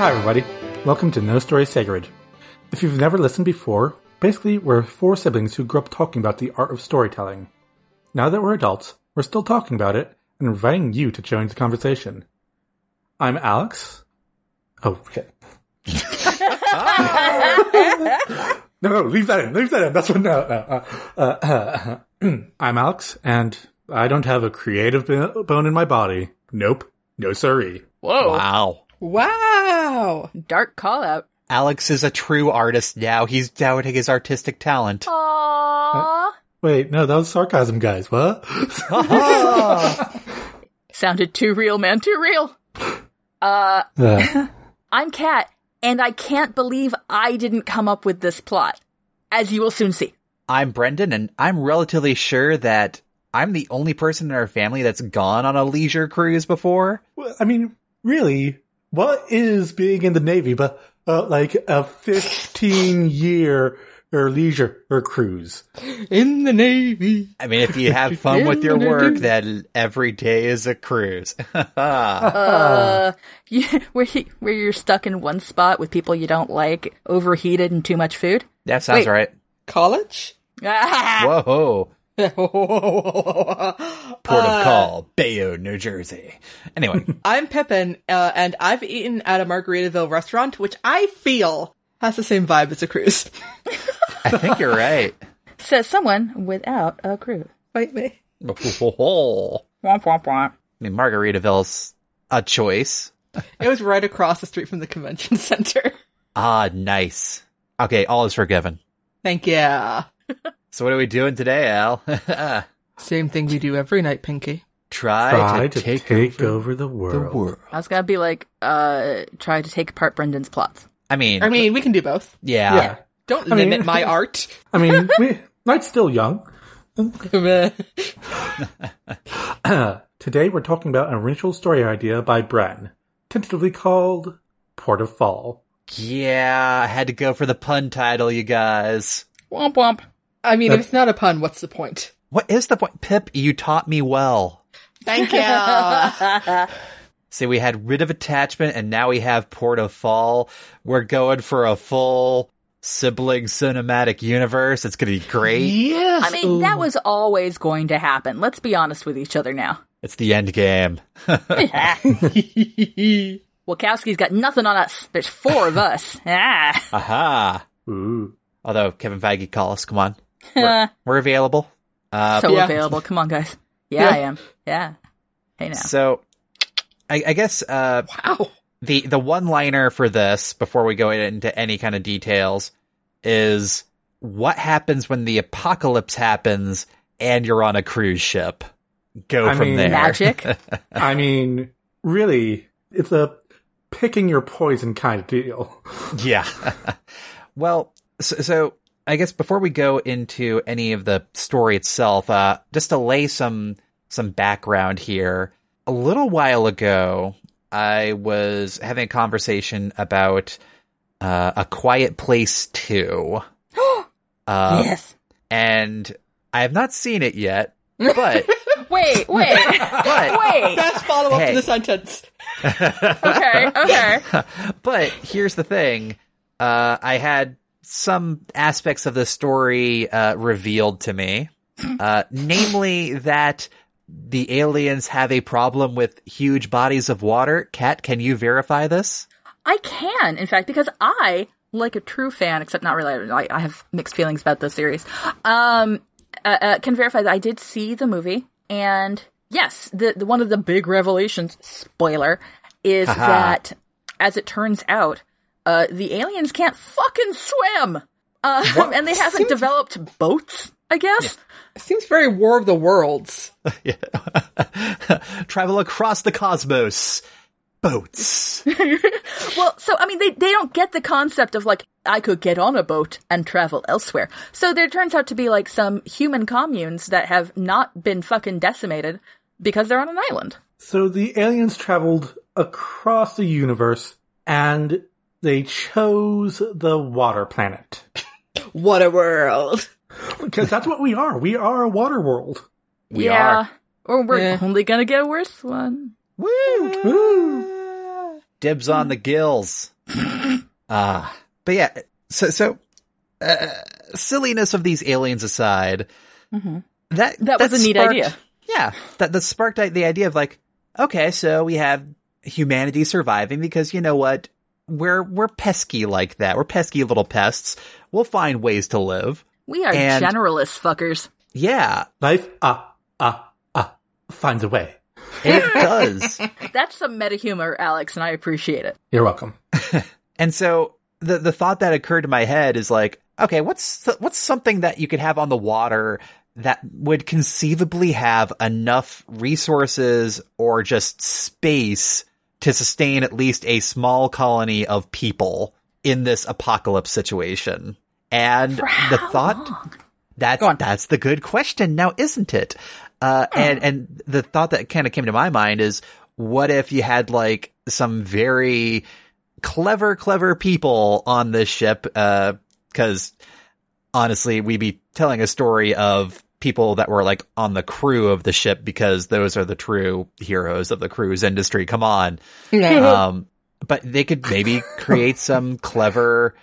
Hi, everybody. Welcome to No Story Sacred. If you've never listened before, basically, we're four siblings who grew up talking about the art of storytelling. Now that we're adults, we're still talking about it and inviting you to join the conversation. I'm Alex. Oh, okay. no, no, leave that in. Leave that in. That's what. No, no. Uh, uh, uh, I'm Alex, and I don't have a creative bone in my body. Nope. No siree. Whoa. Wow. Wow. Dark call out. Alex is a true artist now. He's doubting his artistic talent. Aww. Wait, no, that was sarcasm, guys. What? Sounded too real, man. Too real. Uh, Uh, I'm Kat, and I can't believe I didn't come up with this plot. As you will soon see. I'm Brendan, and I'm relatively sure that I'm the only person in our family that's gone on a leisure cruise before. well, I mean, really, what is being in the Navy but uh, like a 15 year or leisure or cruise? In the Navy. I mean, if you have fun with your work, then every day is a cruise. Uh, you, where, you, where you're stuck in one spot with people you don't like, overheated and too much food. that sounds Wait. right. College? Whoa. I'm Port of call, Bayonne, New Jersey. Anyway, I'm Pippin, uh, and I've eaten at a Margaritaville restaurant, which I feel has the same vibe as a cruise. I think you're right. says someone without a crew. Fight me. I Womp womp womp. mean, Margaritaville's a choice. It was right across the street from the convention center. Ah, nice. Okay, all is forgiven. Thank you. So what are we doing today, Al? Same thing we do every night, Pinky. Try, Try to, to take, take, over, over the the world. world. I was gonna be like, uh, try to take apart Brendan's plots. I mean, I mean, we can do both. yeah. Yeah. Don't I mean- limit my art. I mean, we, Night's still young. Today we're talking about an original story idea by Bren, tentatively called Port of Fall. Yeah, I had to go for the pun title, you guys. Womp womp. I mean, if it's not a pun, what's the point? What is the point? Pip, you taught me well. Thank you. See, we had rid of attachment and now we have Port of Fall. We're going for a full sibling cinematic universe. It's going to be great. yes. I mean, that was always going to happen. Let's be honest with each other now. It's the end game. Wachowski's got nothing on us. There's four of us. Ah. Aha. Ooh. Although Kevin Feige, call us. Come on. We're, we're available. Uh, so yeah. available. Come on, guys. Yeah, Yeah. I am. Yeah. Hey now. so I, I guess, uh, wow. the the one liner for this before we go into any kind of details is what happens when the apocalypse happens and you're on a cruise ship go I from mean- there Magic. I mean, really, it's a picking your poison kind of deal. yeah well so, so i guess before we go into any of the story itself uh just to lay some some background here a little while ago i was having a conversation about uh, a quiet place 2 uh, yes. and I have not seen it yet, but Wait, wait, but wait. Best follow up Hey. to the sentence. Okay, okay. but here's the thing: uh, I had some aspects of the story uh, revealed to me, uh, namely that the aliens have a problem with huge bodies of water. Kat, can you verify this? I can, in fact, because I, like a true fan, except not really, I, I have mixed feelings about this series, um, uh, uh, can verify that I did see the movie, and yes, the, the one of the big revelations, spoiler, is that, as it turns out, uh, the aliens can't fucking swim! Uh, and they haven't developed boats, I guess? It seems very War of the Worlds. Travel across the cosmos, boats. Well, so I mean, they they don't get the concept of like I could get on a boat and travel elsewhere. So there turns out to be like some human communes that have not been fucking decimated because they're on an island. So the aliens traveled across the universe and they chose the water planet. What a world. Because that's what we are. We are a water world. We yeah, are. or we're Yeah. only gonna get a worse one. Woo! Woo. Dibs on the gills. Ah, but yeah. So so, uh, silliness of these aliens aside, that That was a neat idea. Yeah, that that sparked the idea of like, okay, so we have humanity surviving because you know what, we're we're pesky like that. We're pesky little pests. We'll find ways to live. We are And- generalists, fuckers. Yeah, Life, ah, ah, ah, finds a way. it does. That's some meta humor, Alex, and I appreciate it. You're welcome. And so the the thought that occurred to my head is like, okay, what's what's something that you could have on the water that would conceivably have enough resources or just space to sustain at least a small colony of people in this apocalypse situation? And the thought that's that's the good question now, isn't it? Uh, and and the thought that kind of came to my mind is, what if you had like some very clever, clever people on this ship? Because honestly, we'd be telling a story of people that were like on the crew of the ship because those are the true heroes of the cruise industry. Come on. Um, but they could maybe create some clever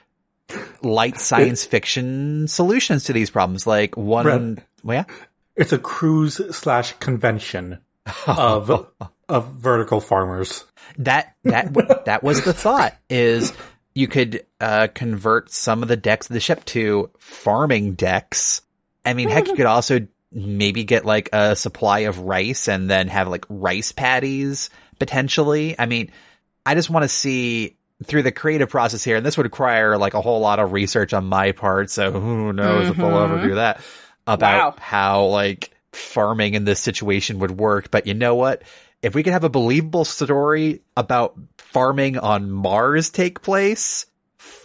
light science fiction solutions to these problems. Like one, Brett. well, yeah. It's a cruise slash convention of of vertical farmers. that that that was the thought is you could uh, convert some of the decks of the ship to farming decks. I mean, heck, you could also maybe get like a supply of rice and then have like rice paddies potentially. I mean, I just want to see through the creative process here, and this would require like a whole lot of research on my part. So who knows if we'll ever do mm-hmm. that about Wow. how like farming in this situation would work. But you know what? If we could have a believable story about farming on Mars take place,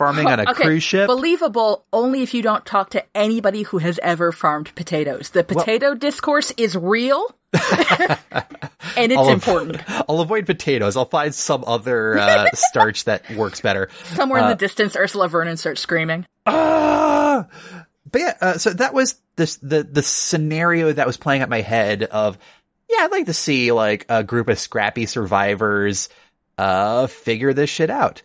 farming on a okay, cruise ship, Believable only if you don't talk to anybody who has ever farmed potatoes. The potato discourse is real. and it's I'll important. I'll avoid potatoes. I'll find some other uh, starch that works better. Somewhere in the distance, Ursula Vernon starts screaming. Ah! But yeah, uh, so that was this the the scenario that was playing at my head of yeah, I'd like to see like a group of scrappy survivors uh figure this shit out.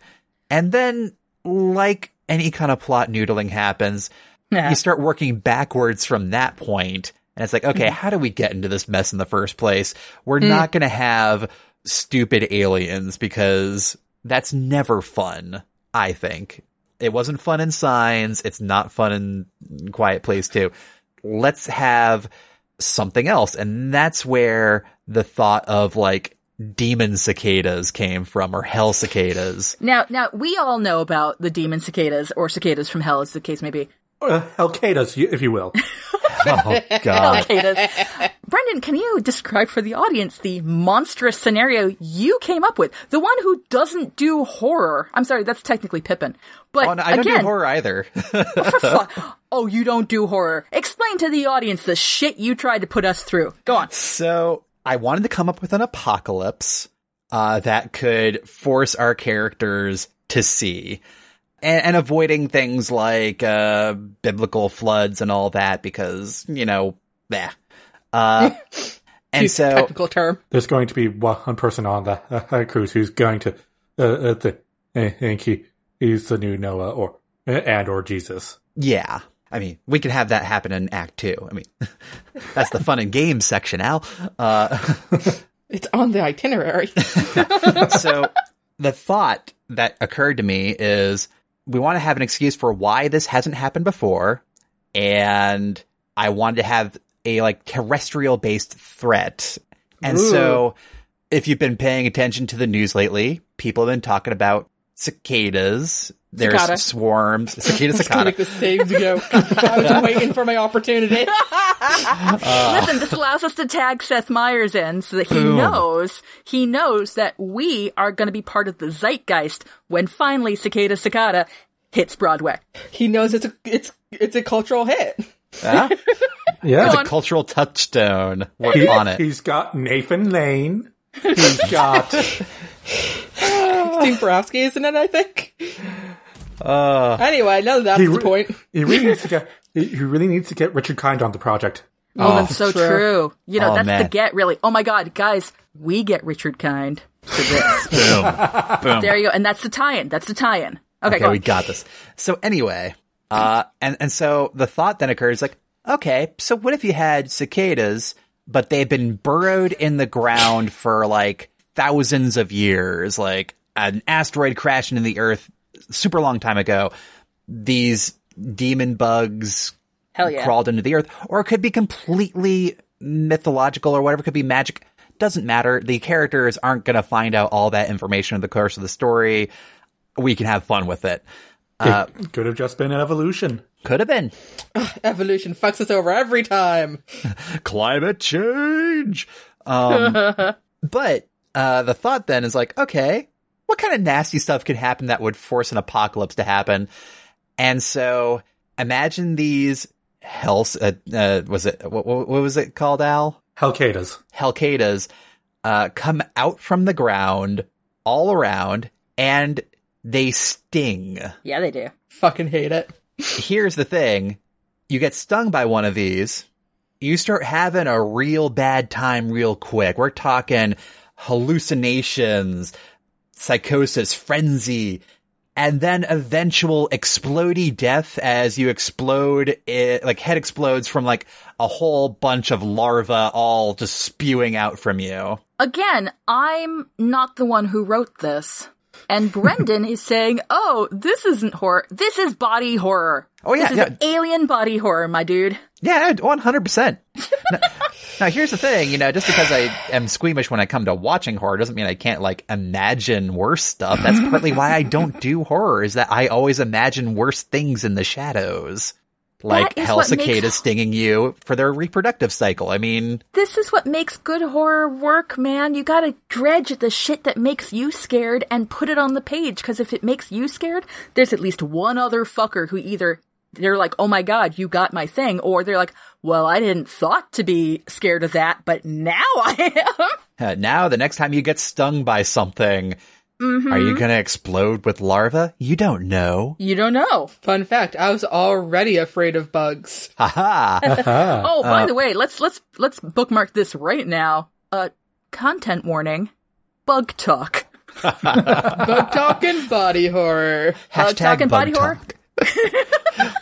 And then like any kind of plot noodling happens, Yeah. you start working backwards from that point and it's like, okay, mm-hmm. how do we get into this mess in the first place? We're mm. not going to have stupid aliens because that's never fun, I think. It wasn't fun in Signs. It's not fun in Quiet Place 2. Let's have something else. And that's where the thought of like demon cicadas came from or hell cicadas. Now, now we all know about the demon cicadas or cicadas from hell, as the case may be. Uh, Helcadas, if you will. Oh god. Cicadas. Brendan, can you describe for the audience the monstrous scenario you came up with? The one who doesn't do horror. I'm sorry, that's technically Pippin. But Oh, no, I don't do horror either. oh, you don't do horror. Explain to the audience the shit you tried to put us through. Go on. So I wanted to come up with an apocalypse uh, that could force our characters to see, and, and avoiding things like uh, biblical floods and all that because you know, yeah. Uh, and Use the so technical term. There's going to be one person on the uh, cruise who's going to uh, uh, th- uh, think he, he's the new Noah or uh, and or Jesus. yeah. I mean, we could have that happen in Act Two. I mean, that's the fun and games section, Al. Uh, It's on the itinerary. so the thought that occurred to me is we want to have an excuse for why this hasn't happened before and i wanted to have a like terrestrial based threat and so if you've been paying attention to the news lately people have been talking about cicadas there's Cicada. swarms cicada I was gonna cicada make the save to go. I was waiting for my opportunity. Uh. Listen, this allows us to tag Seth Meyers in so that he Boom. knows he knows that we are going to be part of the zeitgeist when finally Cicada Cicada hits Broadway. He knows it's a it's it's a cultural hit. Huh? Yeah. it's a cultural touchstone work He, on it He's got Nathan Lane. He's got Steve Borowski, isn't it? I think. Uh, Anyway, none of that's He the point. he really needs to get he he really needs to get Richard Kind on the project. Oh, that's so True. true. You know, Oh, that's man. the get really. Oh my god, guys, we get Richard Kind for this. Boom. Boom. there you go. And that's the tie-in. That's the tie-in. Okay, okay, go we got this. So anyway, uh, and and so the thought then occurs like, okay, so what if you had cicadas, but they've been burrowed in the ground for like thousands of years, like an asteroid crashing into the Earth super long time ago. These demon bugs Hell yeah. crawled into the earth, or it could be completely mythological or whatever. It could be magic. Doesn't matter. The characters aren't going to find out all that information in the course of the story. We can have fun with it. Uh, it could have just been an evolution. Could have been Evolution fucks us over every time. climate change. Um, but uh, the thought then is like, okay, what kind of nasty stuff could happen that would force an apocalypse to happen? And so imagine these hell, uh, uh, was it, what, what was it called, Al? Helcadas. Helcadas uh, come out from the ground all around and they sting. Yeah, they do. Fucking hate it. Here's the thing you get stung by one of these, you start having a real bad time real quick. We're talking hallucinations, psychosis, frenzy, and then eventual explodey death as you explode, it, like head explodes from like a whole bunch of larvae all just spewing out from you. Again, I'm not the one who wrote this. And Brendan is saying, oh, this isn't horror. This is body horror. Oh, yeah, This is yeah. alien body horror, my dude. Yeah, one hundred percent. Now, here's the thing, you know, just because I am squeamish when I come to watching horror doesn't mean I can't like imagine worse stuff. That's partly why I don't do horror. Is that I always imagine worse things in the shadows, like hell what makes- cicadas stinging you for their reproductive cycle. I mean, This is what makes good horror work, man. You gotta dredge the shit that makes you scared and put it on the page, because if it makes you scared, there's at least one other fucker who either they're like, oh my god, you got my thing, or they're like, well, I didn't thought to be scared of that, but now I am. uh, now the next time you get stung by something, are you going to explode with larvae? You don't know. You don't know. Fun fact, I was already afraid of bugs. Haha. Oh, by the way, let's let's let's bookmark this right now. Uh, content warning: bug talk. Bug talk and body horror. Hashtag Bug talk and body horror.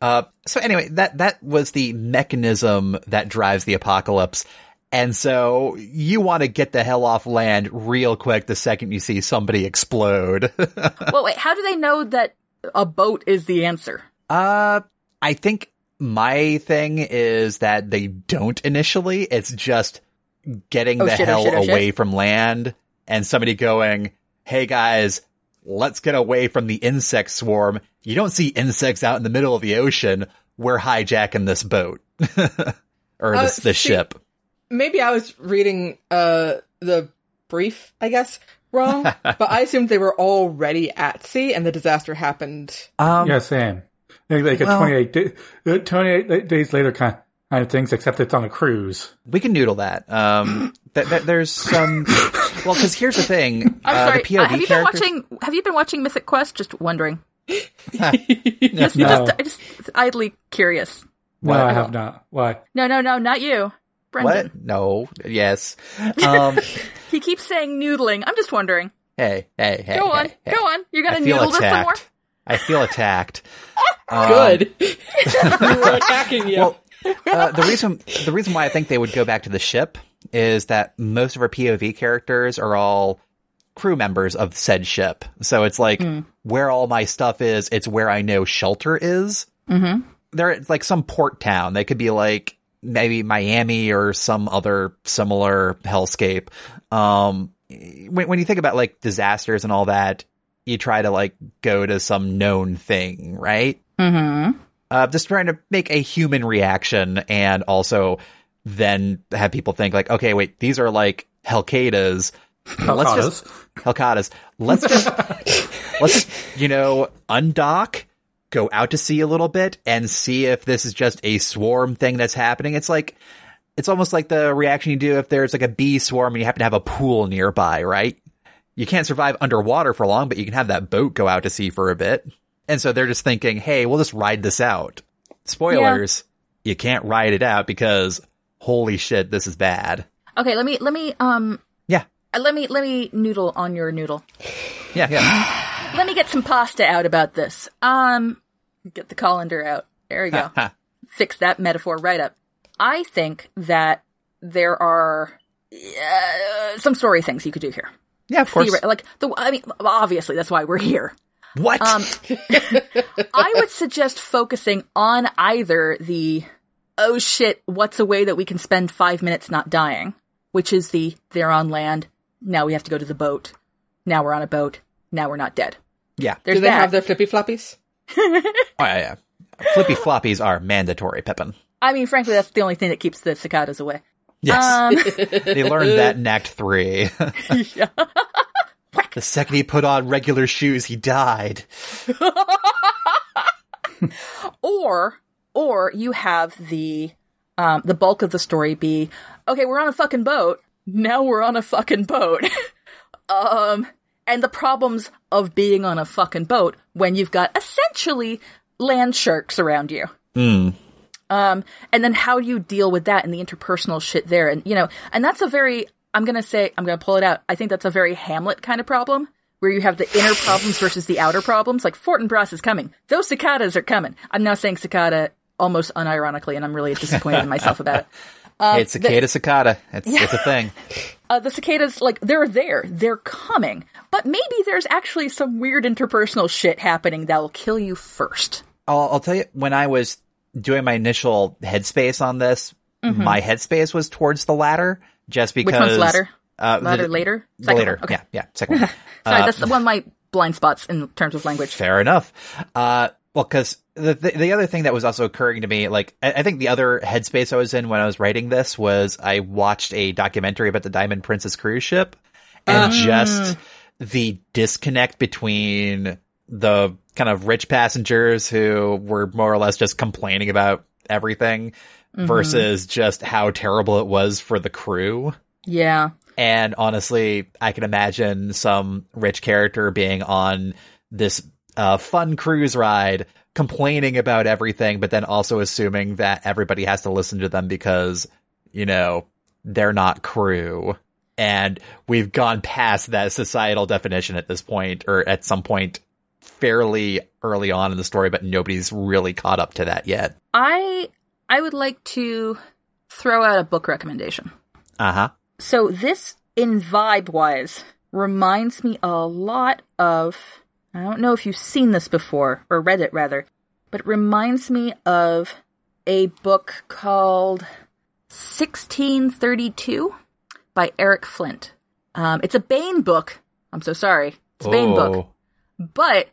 Uh, so anyway, that that was the mechanism that drives the apocalypse. And so you want to get the hell off land real quick the second you see somebody explode. well, wait, how do they know that a boat is the answer? uh, I think my thing is that they don't initially. It's just getting Oh, the shit, oh, hell shit, oh, shit. away from land and somebody going, Hey guys, let's get away from the insect swarm. You don't see insects out in the middle of the ocean. We're hijacking this boat or Uh, this, this see- ship. Maybe I was reading uh the brief, I guess, wrong, but I assumed they were already at sea and the disaster happened. Um, yeah, same. Like, like a well- 28, day, uh, 28 days later kind kind of things, except it's on a cruise. we can noodle that. Um, th- th- there's some, well, cause here's the thing. I'm uh, sorry. the POV uh, have you been characters- watching? Have you been watching Mythic Quest? Just wondering. No, Just, just, I just idly curious. no, I have not. Why? No, no, no, not you, Brendan. What? No. Yes. Um, He keeps saying noodling. I'm just wondering. hey, hey, hey. Go on, hey, hey. go on. You're gonna feel noodle this some more. I feel attacked. Um, Good. we were attacking you. Well, uh, the reason the reason why I think they would go back to the ship is that most of our POV characters are all crew members of said ship. So it's like where all my stuff is. It's where I know shelter is. Mm-hmm. They're it's like some port town. They could be like maybe Miami or some other similar hellscape. Um, when, when you think about like disasters and all that, you try to like go to some known thing, right? Mm-hmm. uh, just trying to make a human reaction and also then have people think like, okay, wait, these are like Helcadas. Let's just Helcadas. Let's just let's just you know undock, go out to sea a little bit, and see if this is just a swarm thing that's happening. It's like it's almost like the reaction you do if there's like a bee swarm and you happen to have a pool nearby, right? You can't survive underwater for long, but you can have that boat go out to sea for a bit. And so they're just thinking, hey, we'll just ride this out. Spoilers. you can't ride it out because holy shit, this is bad. Okay, let me let me um Yeah. uh, let me let me noodle on your noodle. Yeah, yeah. Let me get some pasta out about this. Um, get the colander out. There we go. Fix that metaphor right up. I think that there are uh, some story things you could do here. yeah, of course. Theori- Like the, I mean, obviously that's why we're here. What? Um, I would suggest focusing on either the oh shit, what's a way that we can spend five minutes not dying, which is the they're on land, now we have to go to the boat, now we're on a boat, now we're not dead. yeah. There's Do they that. have their flippy floppies? Oh, yeah, yeah. Flippy floppies are mandatory, Pippin. I mean, frankly, that's the only thing that keeps the cicadas away. Yes. Um, they learned that in Act 3. the second he put on regular shoes, he died. or or you have the um the bulk of the story be okay we're on a fucking boat now we're on a fucking boat um and the problems of being on a fucking boat when you've got essentially land sharks around you. Um and then how do you deal with that and the interpersonal shit there. And you know and that's a very i'm gonna say i'm gonna pull it out. I think that's a very hamlet kind of problem where you have the inner problems versus the outer problems. Like fortinbras is coming. Those cicadas are coming. I'm now saying cicada almost unironically and i'm really disappointed in myself about it it's cicada cicada. It's, it's a thing. uh, the cicadas, like, they're there. They're coming. But maybe there's actually some weird interpersonal shit happening that'll kill you first. I'll, I'll tell you, when I was doing my initial headspace on this, my headspace was towards the latter, just because. Mm-hmm. Which one's latter? Uh, Ladder the, later? The Second later. one, okay. Yeah, yeah, second one. Sorry, Uh, that's one of my blind spots in terms of language. Fair enough. Uh, well, because the, the the other thing that was also occurring to me, like I, I think the other headspace I was in when I was writing this was I watched a documentary about the Diamond Princess cruise ship, and just the disconnect between the kind of rich passengers who were more or less just complaining about everything versus just how terrible it was for the crew. Yeah. And honestly, I can imagine some rich character being on this uh, fun cruise ride, complaining about everything, but then also assuming that everybody has to listen to them because, you know, they're not crew. And we've gone past that societal definition at this point, or at some point fairly early on in the story, but nobody's really caught up to that yet. I I would like to throw out a book recommendation. Uh huh. So this, in vibe wise, reminds me a lot of. I don't know if you've seen this before or read it rather, but it reminds me of a book called 1632 by Eric Flint. Um, it's a Baen book. I'm so sorry. It's a Baen book, but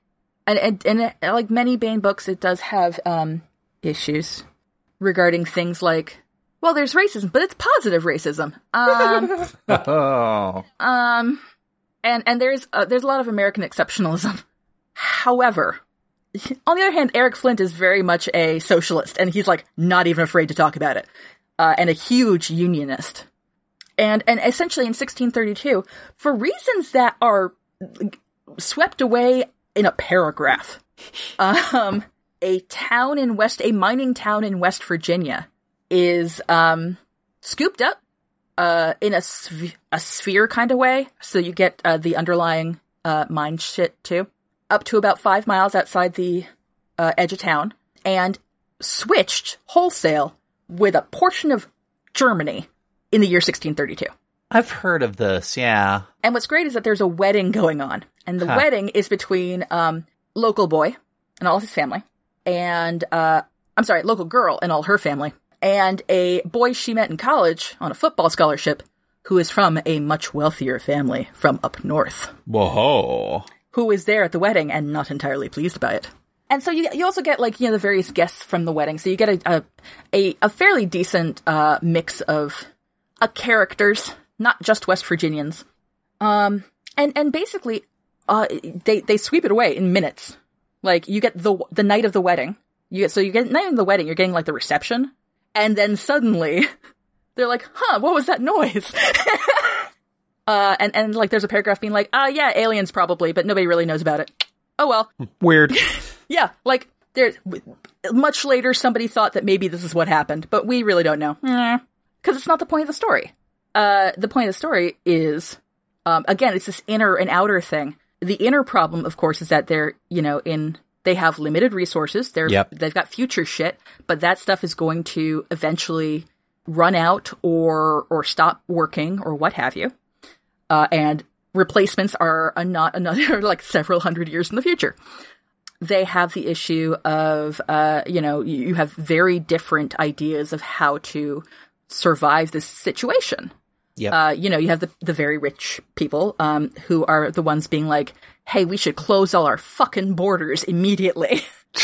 and, and and it, like many Baen books, it does have um, issues regarding things like well, there's racism, but it's positive racism. Um, Oh. um, and and there's uh, there's a lot of American exceptionalism. However, on the other hand, Eric Flint is very much a socialist, and he's like not even afraid to talk about it, uh, and a huge unionist. And and essentially in 1632, for reasons that are swept away in a paragraph, um, a town in West, a mining town in West Virginia, is um scooped up uh in a a sphere kind of way, so you get uh, the underlying uh mine shit too, up to about five miles outside the uh, edge of town, and switched wholesale with a portion of Germany in the year 1632. I've heard of this, yeah. And what's great is that there's a wedding going on, and the Huh. wedding is between um local boy and all his family, and uh I'm sorry, local girl and all her family, and a boy she met in college on a football scholarship who is from a much wealthier family from up north, Whoa. Who is there at the wedding and not entirely pleased by it. And so you you also get like you know the various guests from the wedding, so you get a a a, fairly decent uh mix of uh, characters, not just West Virginians. Um, and and basically, uh, they they sweep it away in minutes. Like you get the the night of the wedding, you get so you get night of the wedding, you're getting like the reception, and then suddenly they're like, "Huh, what was that noise?" uh, and and like there's a paragraph being like, "Ah, yeah, aliens probably, but nobody really knows about it." Oh well, Weird. yeah, like there, much later, somebody thought that maybe this is what happened, but we really don't know because it's not the point of the story. Uh, the point of the story is, um, again, it's this inner and outer thing. The inner problem, of course, is that they're, you know, in they have limited resources. They're Yep. they've got future shit, but that stuff is going to eventually run out or or stop working or what have you. Uh, and replacements are a not another like several hundred years in the future. They have the issue of uh, you know you you have very different ideas of how to survive this situation. Yep. Uh, you know, you have the the very rich people um, who are the ones being like, "Hey, we should close all our fucking borders immediately."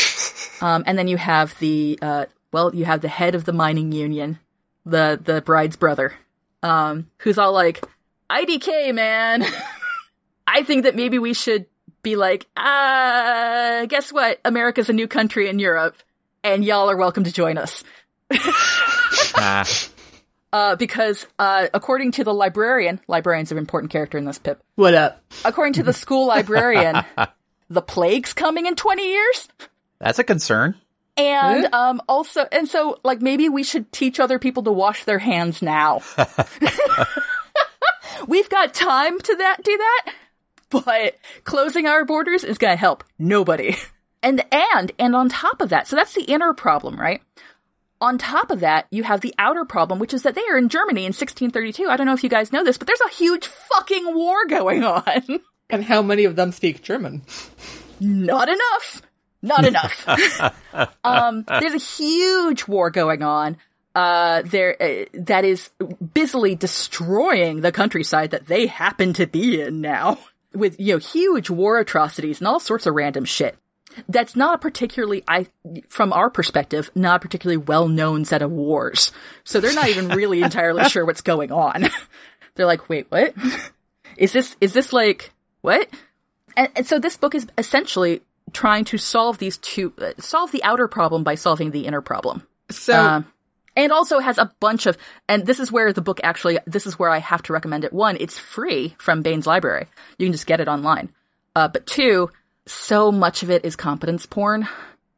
um, and then you have the uh, well, you have the head of the mining union, the the bride's brother, um, who's all like, "IDK, man, I think that maybe we should be like, uh, guess what? America's a new country in Europe, and y'all are welcome to join us." Ah, Uh, because uh, according to the librarian, librarian's an important character in this pip. What up? According to the school librarian, the plague's coming in 20 years. that's a concern. And um also and so like maybe we should teach other people to wash their hands now. We've got time to that do that, but closing our borders is going to help nobody. And and and on top of that, so that's the inner problem, right? On top of that, you have the outer problem, which is that they are in Germany in 1632. I don't know if you guys know this, but there's a huge fucking war going on. And how many of them speak German? not enough. Not enough. um, there's a huge war going on. Uh, there uh, that is busily destroying the countryside that they happen to be in now, with you know huge war atrocities and all sorts of random shit. That's not a particularly, I, from our perspective, not a particularly well-known set of wars. So they're not even really entirely sure what's going on. they're like, wait, what? Is this is this like what? And, and so this book is essentially trying to solve these two, uh, solve the outer problem by solving the inner problem. So Um, and also has a bunch of, and this is where the book actually, this is where I have to recommend it. One, it's free from Baen's library. You can just get it online. Uh, but two, so much of it is competence porn.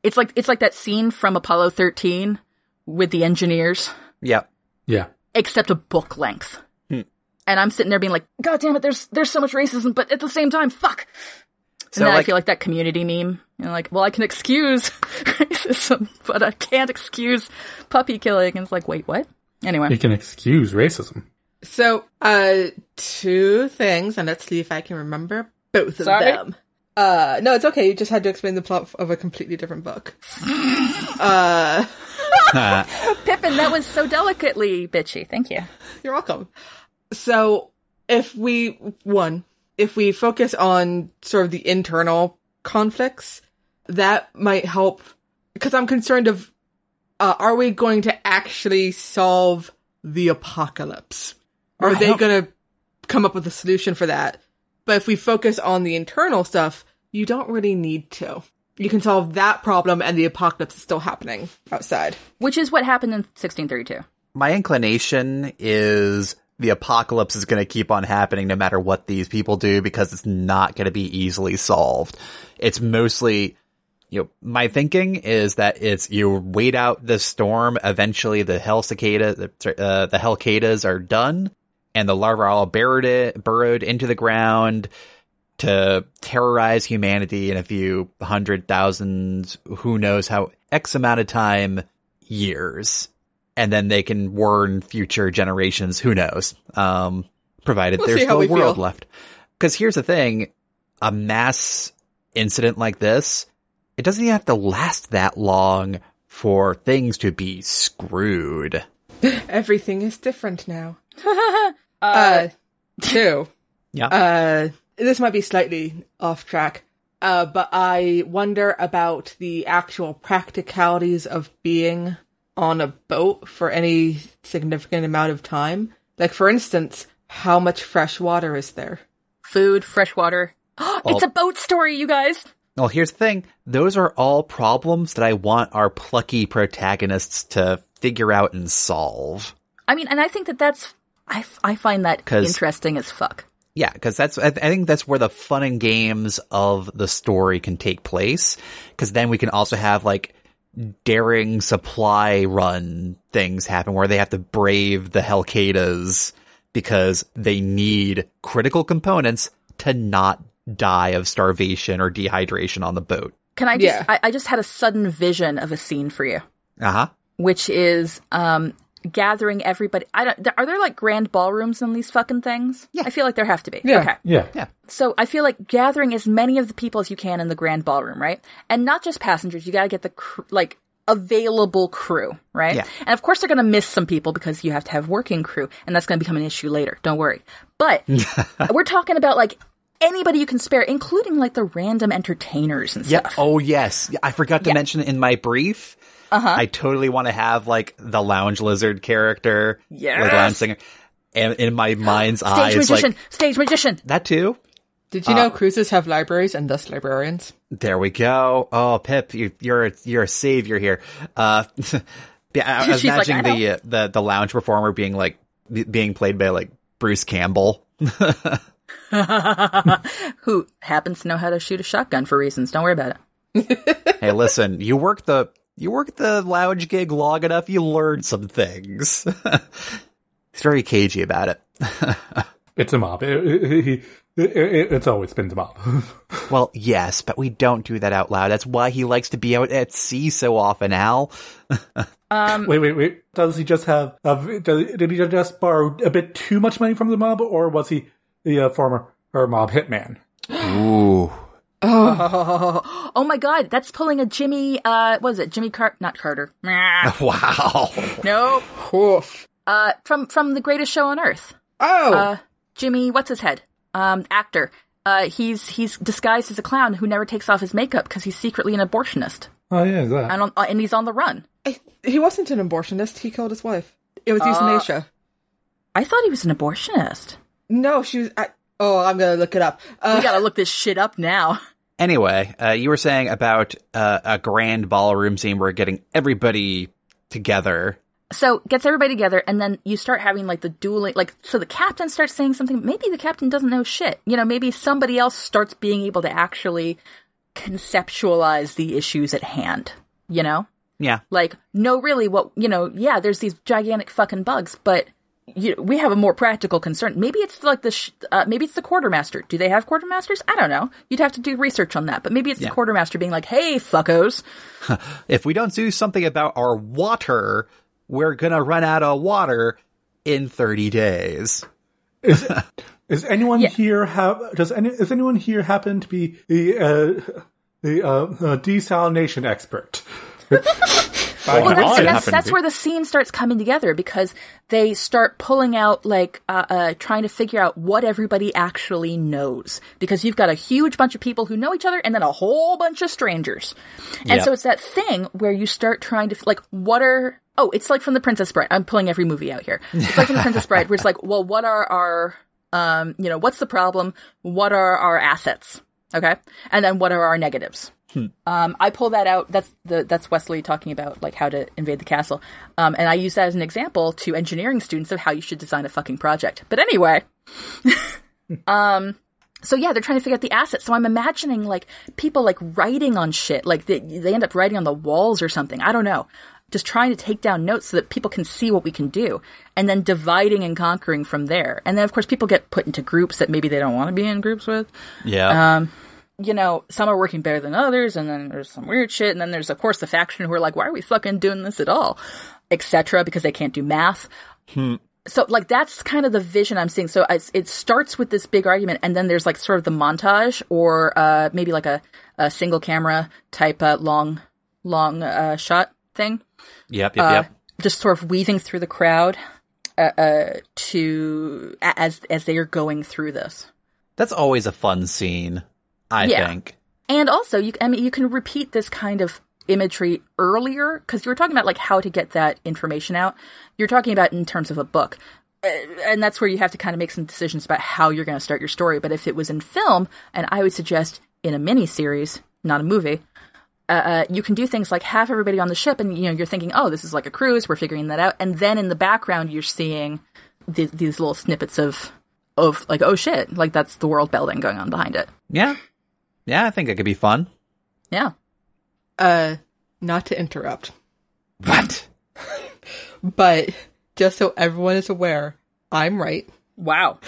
It's like, it's like that scene from Apollo 13 with the engineers, Yep. Yeah. except a book length. Hmm. And I'm sitting there being like, God damn it, there's, there's so much racism, but at the same time, fuck. So, and then I feel like that community meme. You know, like, well, I can excuse racism, but I can't excuse puppy killing. And it's like, wait, what? Anyway, You can excuse racism. So, uh, two things, and let's see if I can remember both of Sorry? them. Uh, no, it's okay. You just had to explain the plot of a completely different book. uh, Pippin, that was so delicately bitchy. Thank you. you're welcome. So, if we, one, if we focus on sort of the internal conflicts, that might help, because I'm concerned of, uh, are we going to actually solve the apocalypse? Are they going to come up with a solution for that? But if we focus on the internal stuff, you don't really need to. You can solve that problem and the apocalypse is still happening outside. Which is what happened in 1632. My inclination is the apocalypse is going to keep on happening no matter what these people do because it's not going to be easily solved. It's mostly, you know, my thinking is that it's you wait out the storm. Eventually, the hell cicada, uh, the hell cicadas are done, and the larvae are all burrowed it, burrowed into the ground to terrorize humanity in a few hundred thousand, who knows how X amount of time years and then they can warn future generations. Who knows? Um, provided We'll there's see still a world feel. left. Because here's the thing: a mass incident like this, it doesn't even have to last that long for things to be screwed. Everything is different now. uh, two. Yeah. Uh, this might be slightly off track, uh, but I wonder about the actual practicalities of being on a boat for any significant amount of time. Like, for instance, how much fresh water is there? Food, fresh water. it's a boat story, you guys. Well, here's the thing. Those are all problems that I want our plucky protagonists to figure out and solve. I mean, and I think that that's, I, I find that interesting as fuck. Yeah, because that's I, th- I think that's where the fun and games of the story can take place. Because then we can also have like daring supply run things happen where they have to brave the Helcadas because they need critical components to not die of starvation or dehydration on the boat. Can I just? Yeah. I, I just had a sudden vision of a scene for you, Uh huh. which is um gathering everybody. I don't. Are there like grand ballrooms in these fucking things? Yeah. I feel like there have to be. Yeah. Okay. Yeah. So I feel like gathering as many of the people as you can in the grand ballroom, right? And not just passengers. You got to get the cr- like available crew, right? Yeah. And of course they're going to miss some people because you have to have working crew, and that's going to become an issue later. Don't worry. But we're talking about like anybody you can spare, including like the random entertainers and stuff. Yeah. Oh yes, I forgot to Yeah. mention in my brief. Uh-huh. I totally want to have like the lounge lizard character, like Yes. lounge singer, and in my mind's eye, Stage it's magician, like stage magician. that too. Did you know cruises have libraries and thus librarians? There we go. Oh, Pip, you, you're a, you're a savior here. Uh, yeah, I, I was She's like, imagining "I the uh, the the lounge performer being like be- being played by like Bruce Campbell. who happens to know how to shoot a shotgun for reasons. Don't worry about it. hey, listen, you work the you work the lounge gig long enough, you learn some things. He's very cagey about it. It's a mob. It, it- it- it- it's always been the mob. Well, yes, but we don't do that out loud. That's why he likes to be out at sea so often, Al. wait, wait, wait. Does he just have? have does, did he just borrow a bit too much money from the mob, or was he the uh, former or mob hitman? Ooh. Oh, oh my god, that's pulling a Jimmy, uh, was it? Jimmy Car- not Carter. Wow. nope. Oof. Uh, from, from the greatest show on earth. Oh, Uh, Jimmy, what's his head? Um, actor. Uh, he's, he's disguised as a clown who never takes off his makeup because he's secretly an abortionist. Oh yeah, that. And, on, uh, and he's on the run. he wasn't an abortionist. He killed his wife. It was euthanasia. I thought he was an abortionist. No, she was. I, oh, I'm gonna look it up. We Uh, gotta look this shit up now. Anyway, uh, you were saying about uh, a grand ballroom scene where getting everybody together. So gets everybody together, and then you start having like the dueling. Like, so the captain starts saying something. Maybe the captain doesn't know shit. You know, maybe somebody else starts being able to actually conceptualize the issues at hand. You know, Yeah. like, no, really, what you know? Yeah, there's these gigantic fucking bugs, but you, we have a more practical concern. Maybe it's like the sh- uh, maybe it's the quartermaster. Do they have quartermasters? I don't know. You'd have to do research on that. But maybe it's Yeah. the quartermaster being like, "Hey, fuckos." If we don't do something about our water, we're gonna run out of water in 30 days. Is is anyone Yeah. here have? Does any? Is anyone here happen to be the uh, the uh, uh, desalination expert? I Well, that's, that's, that's where the scene starts coming together because they start pulling out, like, uh, uh, trying to figure out what everybody actually knows. Because you've got a huge bunch of people who know each other and then a whole bunch of strangers. And Yep. so it's that thing where you start trying to, like, what are, oh, it's like from The Princess Bride. I'm pulling every movie out here. It's like from The Princess Bride where it's like, well, what are our, um, you know, what's the problem? What are our assets? Okay. And then what are our negatives? Um, I pull that out. That's the that's Wesley talking about like how to invade the castle, um, and I use that as an example to engineering students of how you should design a fucking project. But anyway, um, so yeah, they're trying to figure out the assets. So I'm imagining like people like writing on shit, like they they end up writing on the walls or something. I don't know. Just trying to take down notes so that people can see what we can do, and then dividing and conquering from there. And then of course people get put into groups that maybe they don't want to be in groups with Yeah. you know, some are working better than others, and then there's some weird shit, and then there's of course the faction who are like, why are we fucking doing this at all, etc. Because they can't do math. So like that's kind of the vision I'm seeing. So it starts with this big argument, and then there's like sort of the montage, or uh, maybe like a, a single camera type uh, long long uh, shot thing yep, yep, uh, yep. just sort of weaving through the crowd uh, uh, to as as they are going through this. That's always a fun scene, I Yeah. think. And also, you, I mean, you can repeat this kind of imagery earlier because you were talking about like how to get that information out. You're talking about in terms of a book, uh, and that's where you have to kind of make some decisions about how you're going to start your story. But if it was in film, and I would suggest in a mini series, not a movie, uh, uh, you can do things like have everybody on the ship, and you know you're thinking, oh, this is like a cruise. We're figuring that out, and then in the background you're seeing th- these little snippets of of like, oh shit, like that's the world building going on behind it. Yeah. Yeah, I think it could be fun. Yeah. Uh, not to interrupt, What? but just so everyone is aware, I'm right. Wow.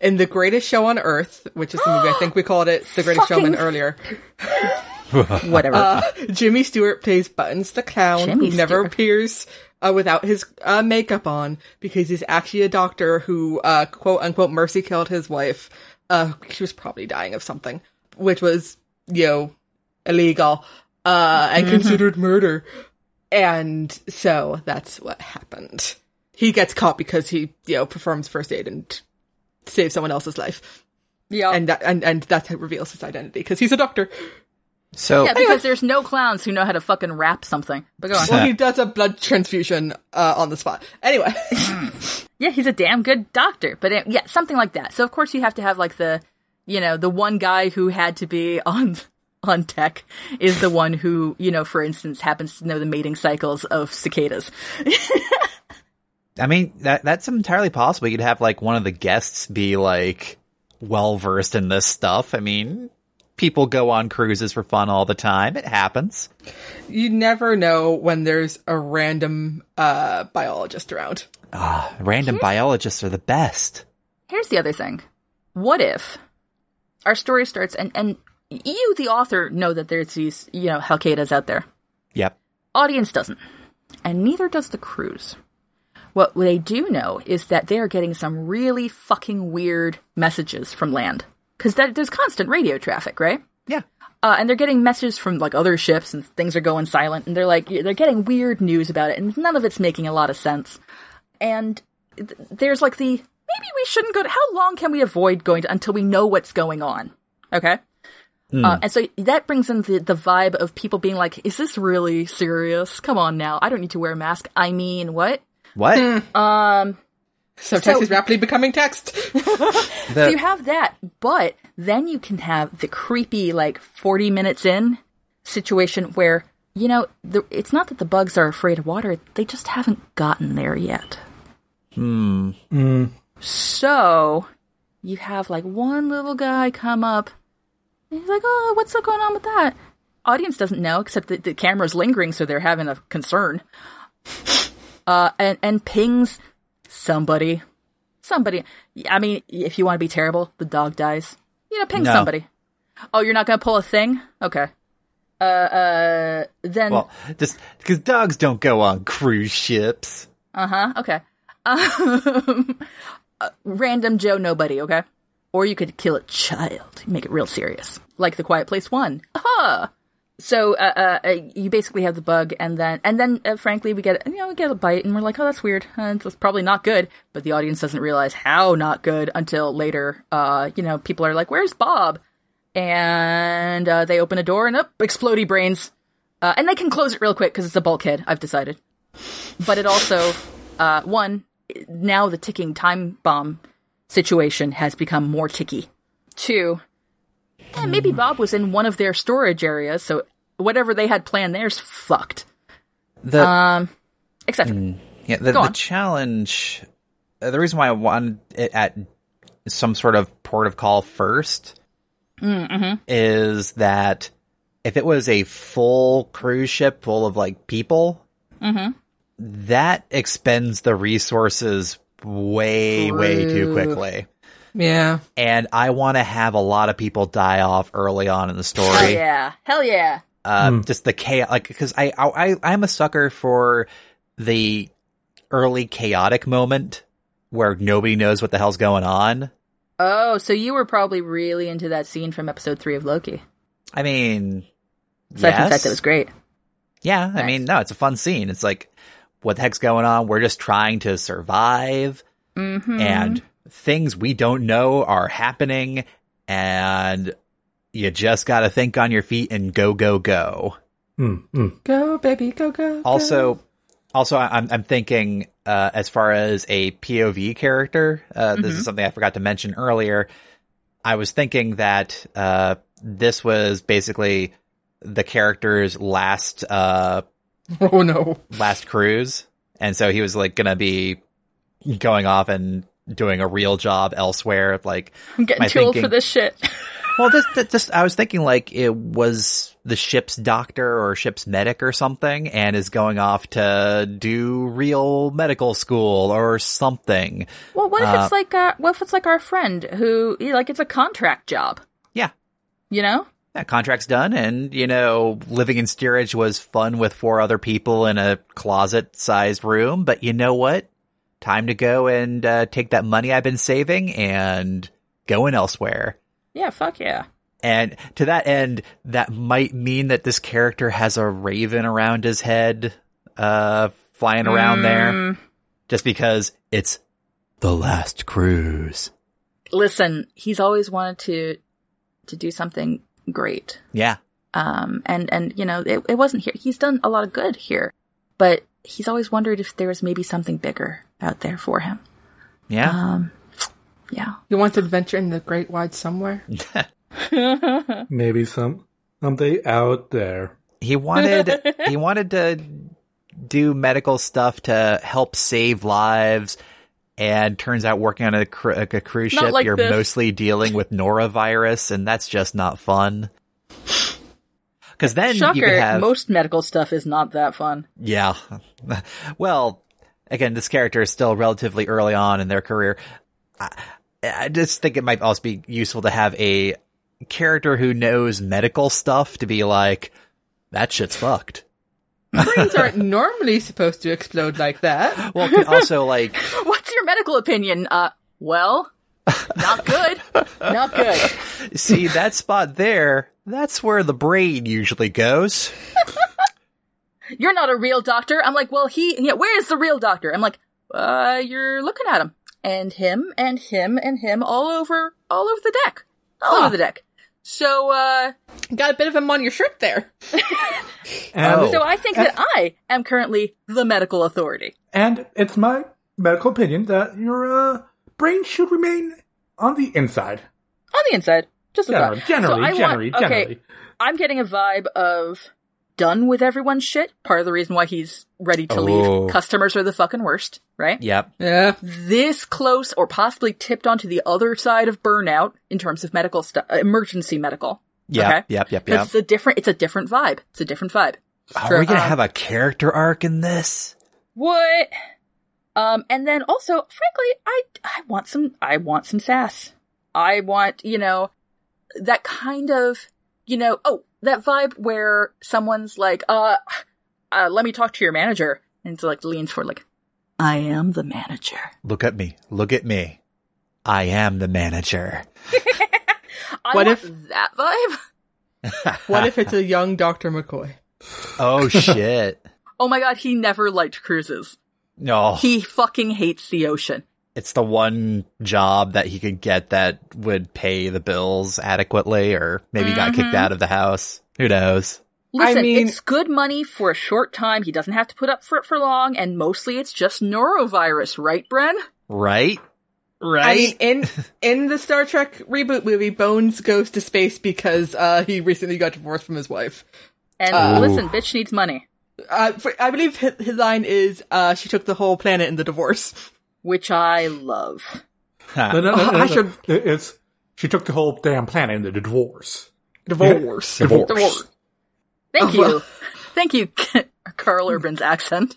In The Greatest Show on Earth, which is the movie, I think we called it The Greatest Fucking- Showman earlier, Whatever. uh, Jimmy Stewart plays Buttons the Clown, Jimmy who never Stewart. appears uh, without his uh, makeup on because he's actually a doctor who, uh, quote unquote, mercy killed his wife. Uh, she was probably dying of something, which was, you know, illegal uh, and considered murder. And so that's what happened. He gets caught because he, you know, performs first aid and saves someone else's life. yeah. And that, and, and that reveals his identity because he's a doctor. So yeah, because there's no clowns who know how to fucking wrap something. But go on. Well, he does a blood transfusion uh, on the spot. Anyway, Yeah, he's a damn good doctor. But it, yeah, something like that. So of course you have to have like the, you know, the one guy who had to be on on tech is the one who, you know, for instance, happens to know the mating cycles of cicadas. I mean that that's entirely possible. You'd have like one of the guests be like well versed in this stuff. I mean, people go on cruises for fun all the time. It happens. you never know when there's a random uh, biologist around. Ah, random biologists are the best. Here's the other thing. What if our story starts and and you, the author, know that there's these, you know, Helcadas out there. Yep. Audience doesn't. And neither does the cruise. What they do know is that they are getting some really fucking weird messages from land. Because there's constant radio traffic, right? Yeah. Uh, and they're getting messages from like other ships and things are going silent and they're like, they're getting weird news about it and none of it's making a lot of sense. And th- there's like the, maybe we shouldn't go to, how long can we avoid going to, until we know what's going on? Okay? Uh, and so that brings in the, the vibe of people being like, is this really serious? Come on now. I don't need to wear a mask. I mean, what? What? Um, So, So- text is rapidly becoming text. so you have that, but then you can have the creepy, like, 40 minutes in situation where, you know, the, it's not that the bugs are afraid of water, they just haven't gotten there yet. Hmm. So you have like one little guy come up and he's like, Oh, what's going on with that? Audience doesn't know, except that the camera's lingering, so they're having a concern. Uh, and, and pings somebody. Somebody. I mean, if you want to be terrible, the dog dies. You know, ping No. somebody. Oh, you're not gonna pull a thing? Okay. Uh, uh, then. Well, just because dogs don't go on cruise ships. Uh huh. Okay. Um, random Joe nobody. Okay. Or you could kill a child. Make it real serious, like the Quiet Place one. Aha. So uh, uh, uh, you basically have the bug, and then and then uh, frankly we get you know we get a bite, and we're like, oh that's weird. Uh, it's probably not good. But the audience doesn't realize how not good until later. Uh, you know, people are like, where's Bob? And uh, they open a door, and up explodey brains. Uh, and they can close it real quick because it's a bulkhead. I've decided but it also uh, one now the ticking time bomb situation has become more ticky. Two, eh, maybe Bob was in one of their storage areas, so whatever they had planned there's fucked. The Um, etc. yeah, the, the challenge. Uh, the reason why I wanted it at some sort of port of call 1st Mm-hmm. is that if it was a full cruise ship full of like people, Mm-hmm. that expends the resources way, way too quickly. yeah. And I want to have a lot of people die off early on in the story. Hell yeah! Hell yeah! Uh, just the chaos, like, cause I, I, I'm a sucker for the early chaotic moment where nobody knows what the hell's going on. Oh, so you were probably really into that scene from episode three of Loki. I mean, Aside from the yes. fact that it was great. yeah, I mean, no, it's a fun scene. It's like, what the heck's going on? We're just trying to survive Mm-hmm. and things we don't know are happening and you just gotta think on your feet and go, go, go. Mm, mm. Go, baby, go, go. go. Also, also, I- I'm I'm thinking uh, as far as a POV character. Uh, This is something I forgot to mention earlier. I was thinking that uh, this was basically the character's last uh, oh no. last cruise, and so he was like gonna be going off and doing a real job elsewhere. Like, I'm getting my too old for this shit. well, this, this, this, I was thinking like it was the ship's doctor or ship's medic or something and is going off to do real medical school or something. Well, what if Uh, it's like uh, what if it's like our friend who like it's a contract job? Yeah. You know? That contract's done and, you know, living in steerage was fun with four other people in a closet sized room, but you know what? Time to go and uh, take that money I've been saving and going elsewhere. Yeah, fuck yeah. And to that end, that might mean that this character has a raven around his head, uh, flying around there. Mm, Just because it's the last cruise. Listen, he's always wanted to to do something great. Yeah. Um and and you know, it, it wasn't here. He's done a lot of good here, but he's always wondered if there was maybe something bigger out there for him. Yeah. Um yeah. You want to adventure in the great wide somewhere? Maybe some someday out there. he wanted, he wanted to do medical stuff to help save lives. And turns out working on a, cru- a cruise ship, like you're this. mostly dealing with norovirus and that's just not fun. Cause then you Shocker, could have, most medical stuff is not that fun. Yeah. well, again, this character is still relatively early on in their career. I, I just think it might also be useful to have a character who knows medical stuff to be like, that shit's fucked. Brains aren't normally supposed to explode like that. Well, also like, What's your medical opinion? Uh well, not good. not good. see that spot there, that's where the brain usually goes. you're not a real doctor. I'm like, well, he, yeah, where is the real doctor? I'm like, uh, you're looking at him and him and him and him all over, all over the deck, all Huh. over the deck. So, uh, Got a bit of him on your shirt there. Oh. so I think that I am currently the medical authority. and it's my medical opinion that your uh, brain should remain on the inside. On the inside, just a Generally, thought. generally, so I generally, want, okay, generally. I'm getting a vibe of done with everyone's shit. Part of the reason why he's ready to Oh. leave. Customers are the fucking worst, right? Yep. Yeah. this close or possibly tipped onto the other side of burnout in terms of medical stuff, emergency medical. Yeah. Yep. Okay. Yep. Yep. 'Cause Yep. It's a different, it's a different vibe. It's a different vibe. Are we gonna um, have a character arc in this? What? Um, and then also, frankly, I, I want some, I want some sass. I want, you know, that kind of, you know, oh, that vibe where someone's like, uh, uh, let me talk to your manager. And it's like leans forward like, I am the manager. Look at me. Look at me. I am the manager. I What want if- that vibe? What if it's a young Dr. McCoy? Oh shit. Oh my god, he never liked cruises. No. He fucking hates the ocean. It's the one job that he could get that would pay the bills adequately, or maybe got Mm-hmm. kicked out of the house. Who knows? Listen, mean- it's good money for a short time. He doesn't have to put up for it for long, and mostly it's just norovirus, right, Bren? Right? I Right? mean, in in the Star Trek reboot movie, Bones goes to space because uh, he recently got divorced from his wife. And Uh, listen, bitch needs money, Uh, for, I believe his, his line is, uh, "She took the whole planet in the divorce." which I love. No, no, no, no, I should- It's she took the whole damn planet into the divorce. Divorce. Divorce. Divorce. Thank Oh, you. Thank you, Karl Urban's accent.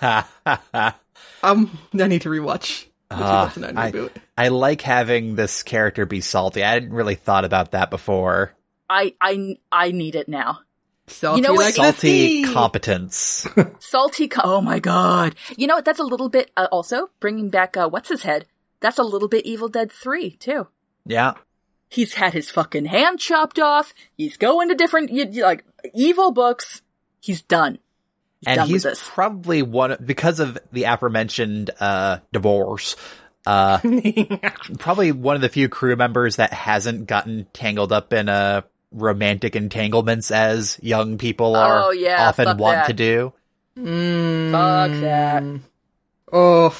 Um, I need to rewatch. the Ah, I. I like having this character be salty. I hadn't really thought about that before. I, I, I need it now. Salty know what? like Salty competence. Salty. Co- oh my god. You know what? That's a little bit. Uh, also bringing back uh, what's his head. That's a little bit Evil Dead Three too. yeah. He's had his fucking hand chopped off. He's going to different y- y- like evil books. He's done. He's and done he's with this. probably one because of the aforementioned uh divorce uh probably one of the few crew members that hasn't gotten tangled up in uh romantic entanglements as young people are Oh, yeah, often want that. to do Mm. Fuck that. Oh,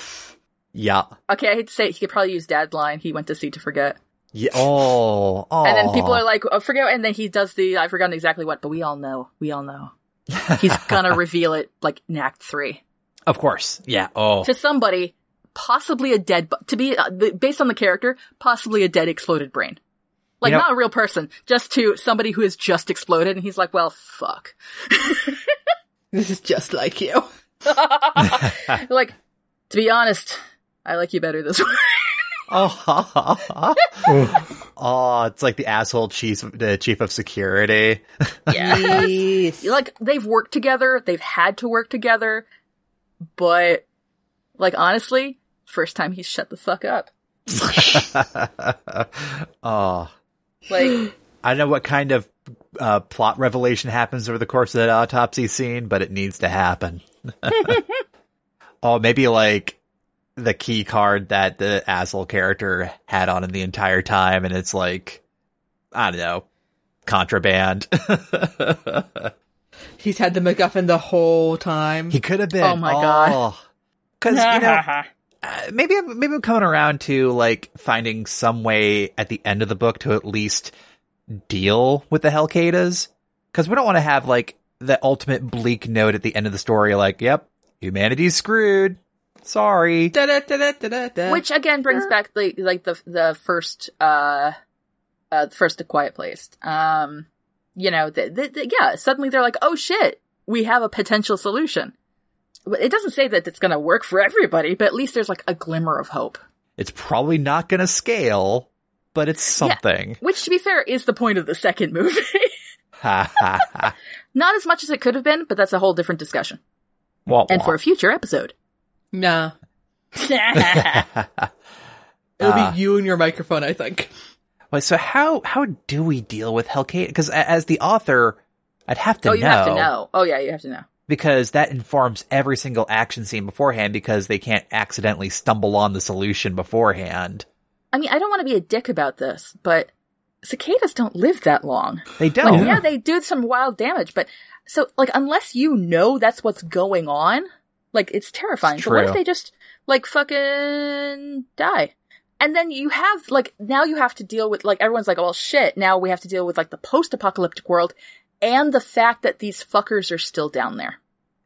yeah Okay, I hate to say it, he could probably use Dad's line. He went to sea to forget, yeah oh, oh. and then people are like, oh, "Forget," and then he does the I've forgotten exactly what, but we all know. We all know. He's gonna reveal it like in Act Three of course yeah oh to somebody, possibly a dead, to be uh, based on the character, possibly a dead exploded brain. Like You know- not a real person, just to somebody who has just exploded, and he's like, "Well, fuck." This is just like you. like, to be honest, I like you better this way. Oh, oh, it's like the asshole chief, the chief of security. yes. like they've worked together, they've had to work together, but like honestly, first time he's shut the fuck up. oh, Like, I don't know what kind of uh, plot revelation happens over the course of that autopsy scene, but it needs to happen. oh, maybe like the key card that the asshole character had on him the entire time, and it's like, I don't know, contraband. He's had the MacGuffin the whole time. he could have been. Oh my God. Because you know, maybe I'm, maybe I'm coming around to like finding some way at the end of the book to at least deal with the Helcadas. Because we don't want to have like the ultimate bleak note at the end of the story, like, "Yep, humanity's screwed. Sorry." Da-da-da-da-da-da. which again brings back the like the the first uh uh first a quiet place um you know the, the, the- yeah suddenly they're like oh shit we have a potential solution But it doesn't say that it's going to work for everybody but at least there's like a glimmer of hope It's probably not going to scale, but it's something. which to be fair is the point of the second movie not as much as it could have been but that's a whole different discussion Wah, and wah. for a future episode Nah. oh It'll Ah. be you and your microphone, I think. Wait, so how how do we deal with Hellcat? Because as the author, I'd have to oh know. you have to know oh yeah you have to know because that informs every single action scene beforehand because they can't accidentally stumble on the solution beforehand. I mean, I don't want to be a dick about this, but cicadas don't live that long. They don't. yeah, they do some wild damage, but so like unless you know that's what's going on, like it's terrifying. It's So what if they just like fucking die? And then you have like now you have to deal with like everyone's like, well shit, now we have to deal with like the post-apocalyptic world and the fact that these fuckers are still down there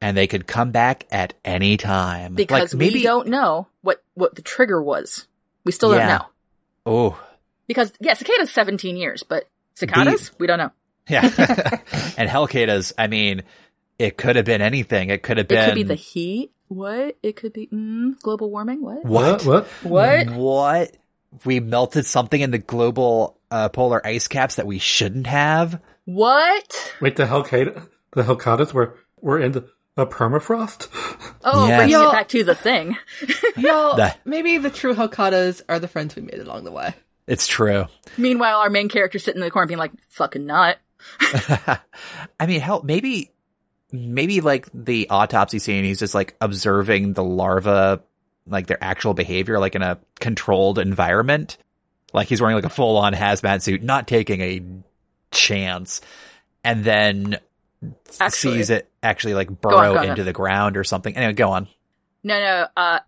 And they could come back at any time. because like maybe, we don't know what what the trigger was. We still don't Yeah. know. Oh, Because yeah, cicadas 17 years, but cicadas, we don't know. yeah. and Helcadas, I mean, it could have been anything. It could have been. It could be the heat. What? It could be mm, global warming. What? What? What? What? What? We melted something in the global uh, polar ice caps that we shouldn't have. What? Wait, the Hellcat, the Helcadas were were in the, a permafrost. Oh, Yes. bringing Yo- it back to the thing. Y'all, The- maybe the true Helcadas are the friends we made along the way. It's true. Meanwhile, our main character sitting in the corner being like, "Fucking nut." I mean, hell, maybe, maybe like the autopsy scene, he's just like observing the larva, like their actual behavior, like in a controlled environment. Like he's wearing like a full on hazmat suit, not taking a chance. And then Actually, sees it actually like burrow go on. into the ground or something. Anyway, go on. no, no. Uh,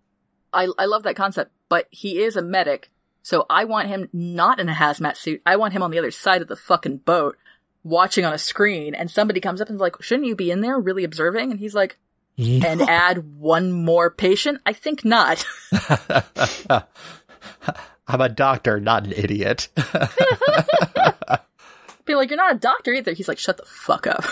I I love that concept, but he is a medic, so I want him not in a hazmat suit. I want him on the other side of the fucking boat, watching on a screen, and somebody comes up and is like, "Shouldn't you be in there, really observing?" And he's like, "And add one more patient? I think not." I'm a doctor, not an idiot. Be like, you're not a doctor either. He's like, shut the fuck up.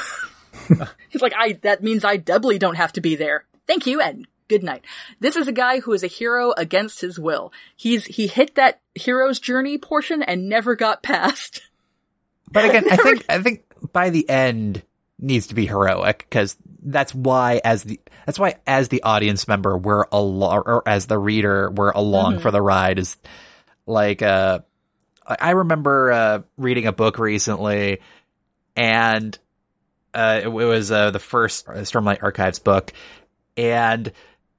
He's like, I, that means I doubly don't have to be there. Thank you and good night. This is a guy who is a hero against his will. He's, he hit that hero's journey portion and never got past. But again, I think I think by the end needs to be heroic because that's why as the that's why as the audience member we're along or as the reader we're along Mm-hmm. for the ride is like uh I I remember uh reading a book recently and uh it, it was uh the first Stormlight Archives book and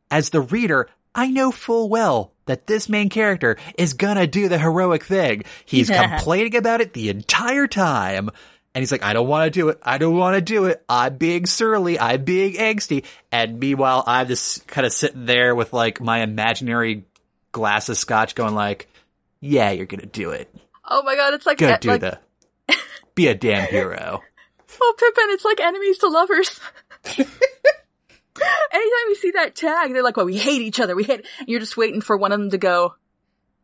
as the reader I know full well that this main character is gonna do the heroic thing. He's Yeah. complaining about it the entire time. And he's like, I don't want to do it. I don't want to do it. I'm being surly. I'm being angsty. And meanwhile, I'm just kind of sitting there with like my imaginary glass of scotch going like, yeah, you're going to do it. Oh my god, it's like, Go eh, do like the, be a damn hero. oh Pippin, it's like enemies to lovers. Anytime you see that tag, they're like, "Well, we hate each other. We hate." And you're just waiting for one of them to go,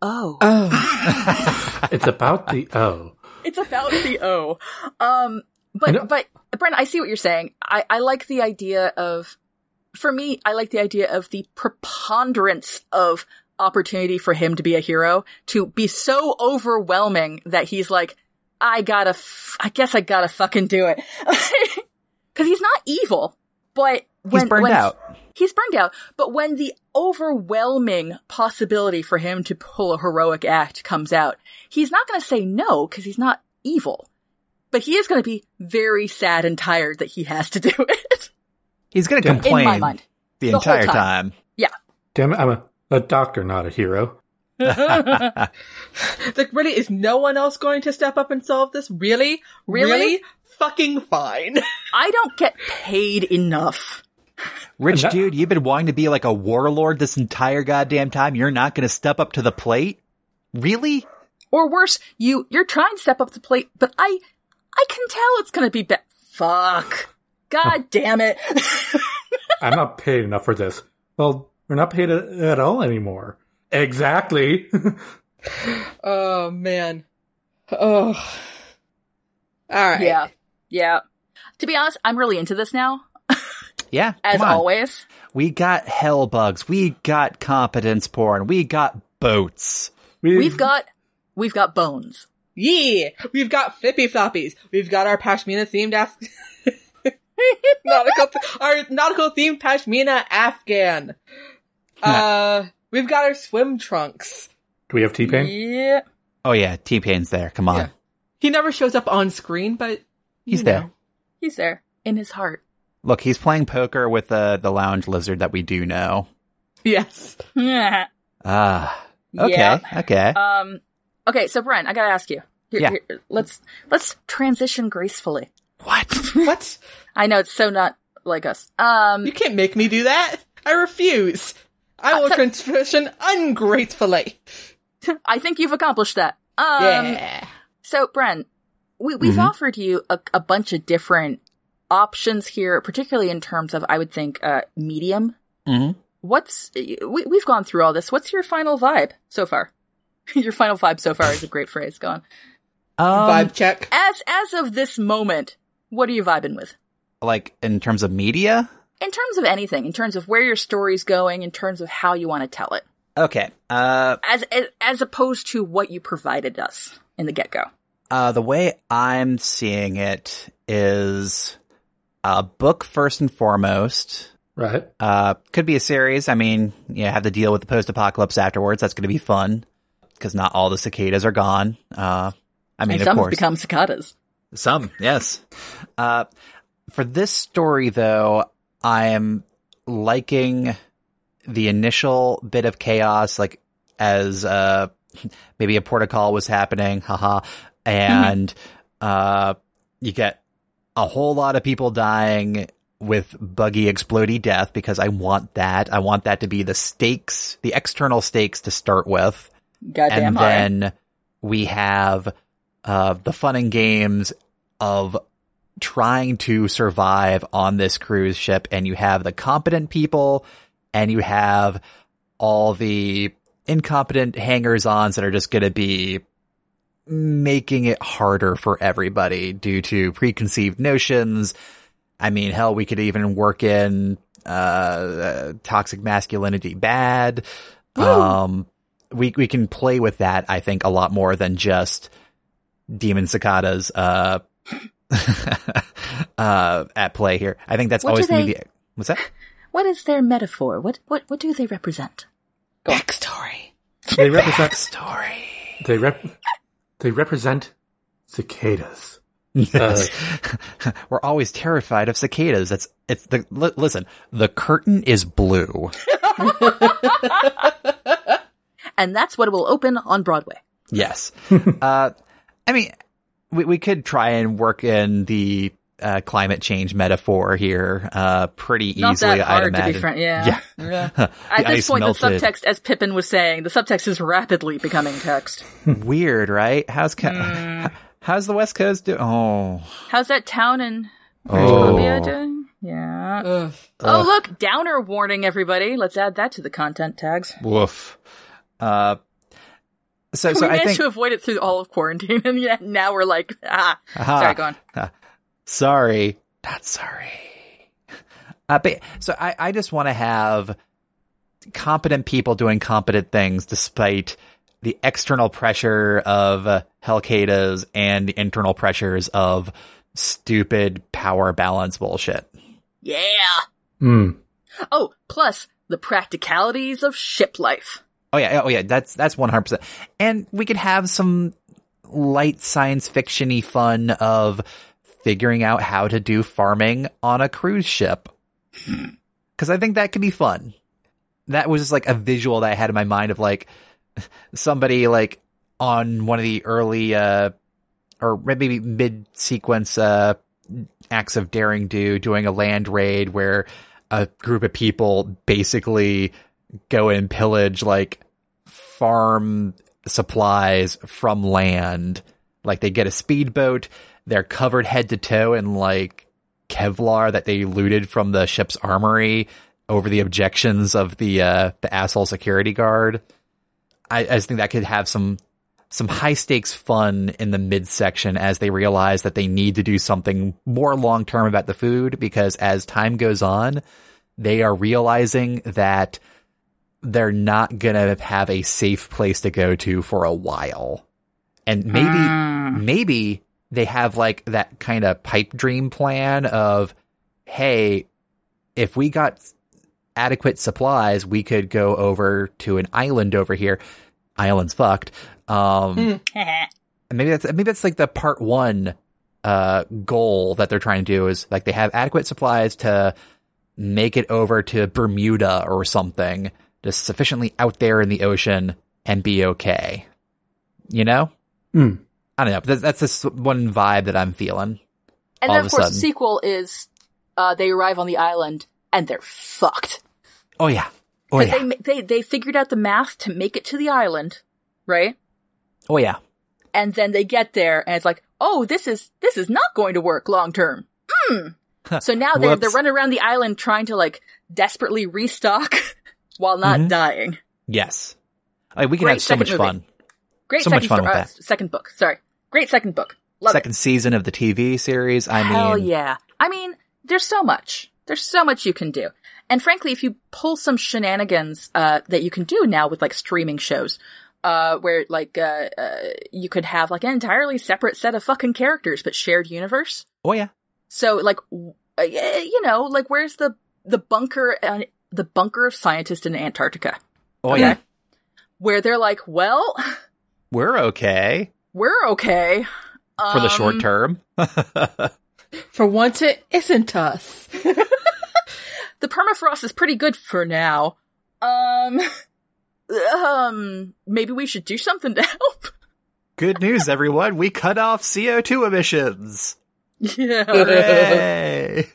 "Oh, Oh. It's about the O. it's about the O." Um, but but Brent, I see what you're saying. I I like the idea of, for me, I like the idea of the preponderance of opportunity for him to be a hero to be so overwhelming that he's like, I gotta, f- I guess I gotta fucking do it. Cause he's not evil, but when, He's burned when- out. He's burned out, but when the overwhelming possibility for him to pull a heroic act comes out, he's not gonna say no because he's not evil. But he is gonna be very sad and tired that he has to do it. He's going to Yeah. In complain my mind. the, the entire time. time. Damn it, I'm a, a doctor, not a hero. Like, really, is no one else going to step up and solve this? Really? Really? Fucking fine. I don't get paid enough. Rich And that- dude, you've been wanting to be like a warlord this entire goddamn time. You're not going to step up to the plate? Really? Or worse, you, you're trying to step up to the plate, but I, I can tell it's gonna be bad. Fuck. God damn it. I'm not paid enough for this. Well, we're not paid a- at all anymore. Exactly. oh, man. Oh. Alright. yeah. Yeah. To be honest, I'm really into this now, Yeah. as always. We got hell bugs. We got competence porn. We got boats. We've got, we've got bones. Yeah! We've got flippy floppies. We've got our Pashmina themed Af- nautical, our nautical themed Pashmina Afghan. Uh, we've got our swim trunks. Do we have T Pain? Yeah. Oh yeah, T-Pain's there. Come on. Yeah. He never shows up on screen, but He's you there. know. He's there. In his heart. Look, he's playing poker with the the lounge lizard that we do know. Yes. Yeah. Ah. Okay. Yeah. Okay. Um, okay, so Brent, I gotta ask you. Here- Yeah. here, let's, let's transition gracefully. what? What? I know it's so not like us. Um, You can't make me do that. I refuse. I Uh, will so- transition ungracefully. I think you've accomplished that. Um, yeah. So, Brent, we, we've Mhm. offered you a, a bunch of different options here, particularly in terms of, I would think, uh, medium. hmm What's, we, we've gone through all this. What's your final vibe so far? your final vibe so far is a great phrase. Go on. Um, Vibe check. As, as of this moment, what are you vibing with? like in terms of media. In terms of anything, in terms of where your story's going, in terms of how you want to tell it, Okay. Uh, as, as, as opposed to what you provided us in the get go. uh, the way I'm seeing it is a book first and foremost. Right. Uh, could be a series. I mean, you have to deal with the post-apocalypse afterwards. That's going to be fun because not all the cicadas are gone. Uh, I mean, and of some have course, become cicadas. some, yes. Uh, for this story though, I am liking the initial bit of chaos, like as, uh, maybe a protocol was happening, haha, and, uh, you get a whole lot of people dying with buggy explody death because I want that. I want that to be the stakes, the external stakes to start with. Goddamn and hard. then we have uh, the fun and games of trying to survive on this cruise ship and you have the competent people and you have all the incompetent hangers-ons that are just going to be making it harder for everybody due to preconceived notions. I mean, hell, we could even work in uh, uh toxic masculinity bad. Um, we we can play with that. I think a lot more than just demon cicadas. Uh, uh, at play here. I think that's What always do gonna be they- the what's that? What is their metaphor? What what what do they represent? Backstory. They represent. Story. They rep. They represent cicadas. Yes. We're always terrified of cicadas. That's it's the li- listen. The curtain is blue. And that's what will open on Broadway. Yes. uh, I mean, we we could try and work in the uh, climate change metaphor here uh, pretty Not easily. that I'd hard to be frank. Yeah. Yeah. At this point, melted. the subtext, as Pippin was saying, the subtext is rapidly becoming text. Weird, right? How's ca- Hmm. how's the West Coast doing? Oh, How's that town in Oh. Columbia doing? Yeah. Ugh. Oh, look, downer warning, everybody. Let's add that to the content tags. Woof. Uh, so, we so I managed think. to avoid it through all of quarantine, and yet now we're like, ah. Aha. Sorry, go on. sorry, not sorry. Uh, but, so I, I just want to have competent people doing competent things despite the external pressure of uh, Helcadas and the internal pressures of stupid power balance bullshit. Yeah. Hmm. Oh, plus the practicalities of ship life. Oh yeah, oh yeah, that's that's one hundred percent. And we could have some light science fictiony fun of figuring out how to do farming on a cruise ship. Cause I think that could be fun. That was just like a visual that I had in my mind of like somebody like on one of the early, uh, or maybe mid sequence, uh, acts of daring do doing a land raid where a group of people basically go and pillage like farm supplies from land. Like they get a speedboat, they're covered head to toe in like Kevlar that they looted from the ship's armory over the objections of the uh the asshole security guard. I, I just think that could have some some high stakes fun in the midsection as they realize that they need to do something more long term about the food because as time goes on, they are realizing that they're not gonna have a safe place to go to for a while. And maybe, maybe they have like that kind of pipe dream plan of, hey, if we got adequate supplies, we could go over to an island over here. Island's fucked. Um, maybe that's maybe that's like the part one uh goal that they're trying to do is like they have adequate supplies to make it over to Bermuda or something, just sufficiently out there in the ocean and be okay. You know? Hmm. I don't know. That's, that's just one vibe that I'm feeling. And All then, of of course, sudden. the sequel is uh, they arrive on the island and they're fucked. Oh yeah. Oh 'Cause yeah. They, they, they figured out the math to make it to the island, right? Oh yeah. And then they get there and it's like, oh, this is, this is not going to work long term. Hmm. so now they're, they're running around the island trying to like desperately restock while not Mhm. dying. Yes. Like, we can Great have so much movie. fun. Great So much second, fun sto- with uh, that. second book. Sorry. Great second book. Love Second season of the TV series. I it. mean, Hell yeah. I mean, there's so much. There's so much you can do. And frankly, if you pull some shenanigans, uh, that you can do now with like streaming shows, uh, where like, uh, uh, you could have like an entirely separate set of fucking characters, but shared universe. oh yeah. So like, w- uh, you know, like where's the, the bunker, the bunker of scientists in Antarctica? Oh Okay. yeah. Where they're like, well, We're okay we're okay. for the short Um, term. For once, it isn't us. the permafrost is pretty good for now. Um, um, maybe we should do something to help. Good news, everyone. We cut off CO2 emissions. Yeah. Hooray!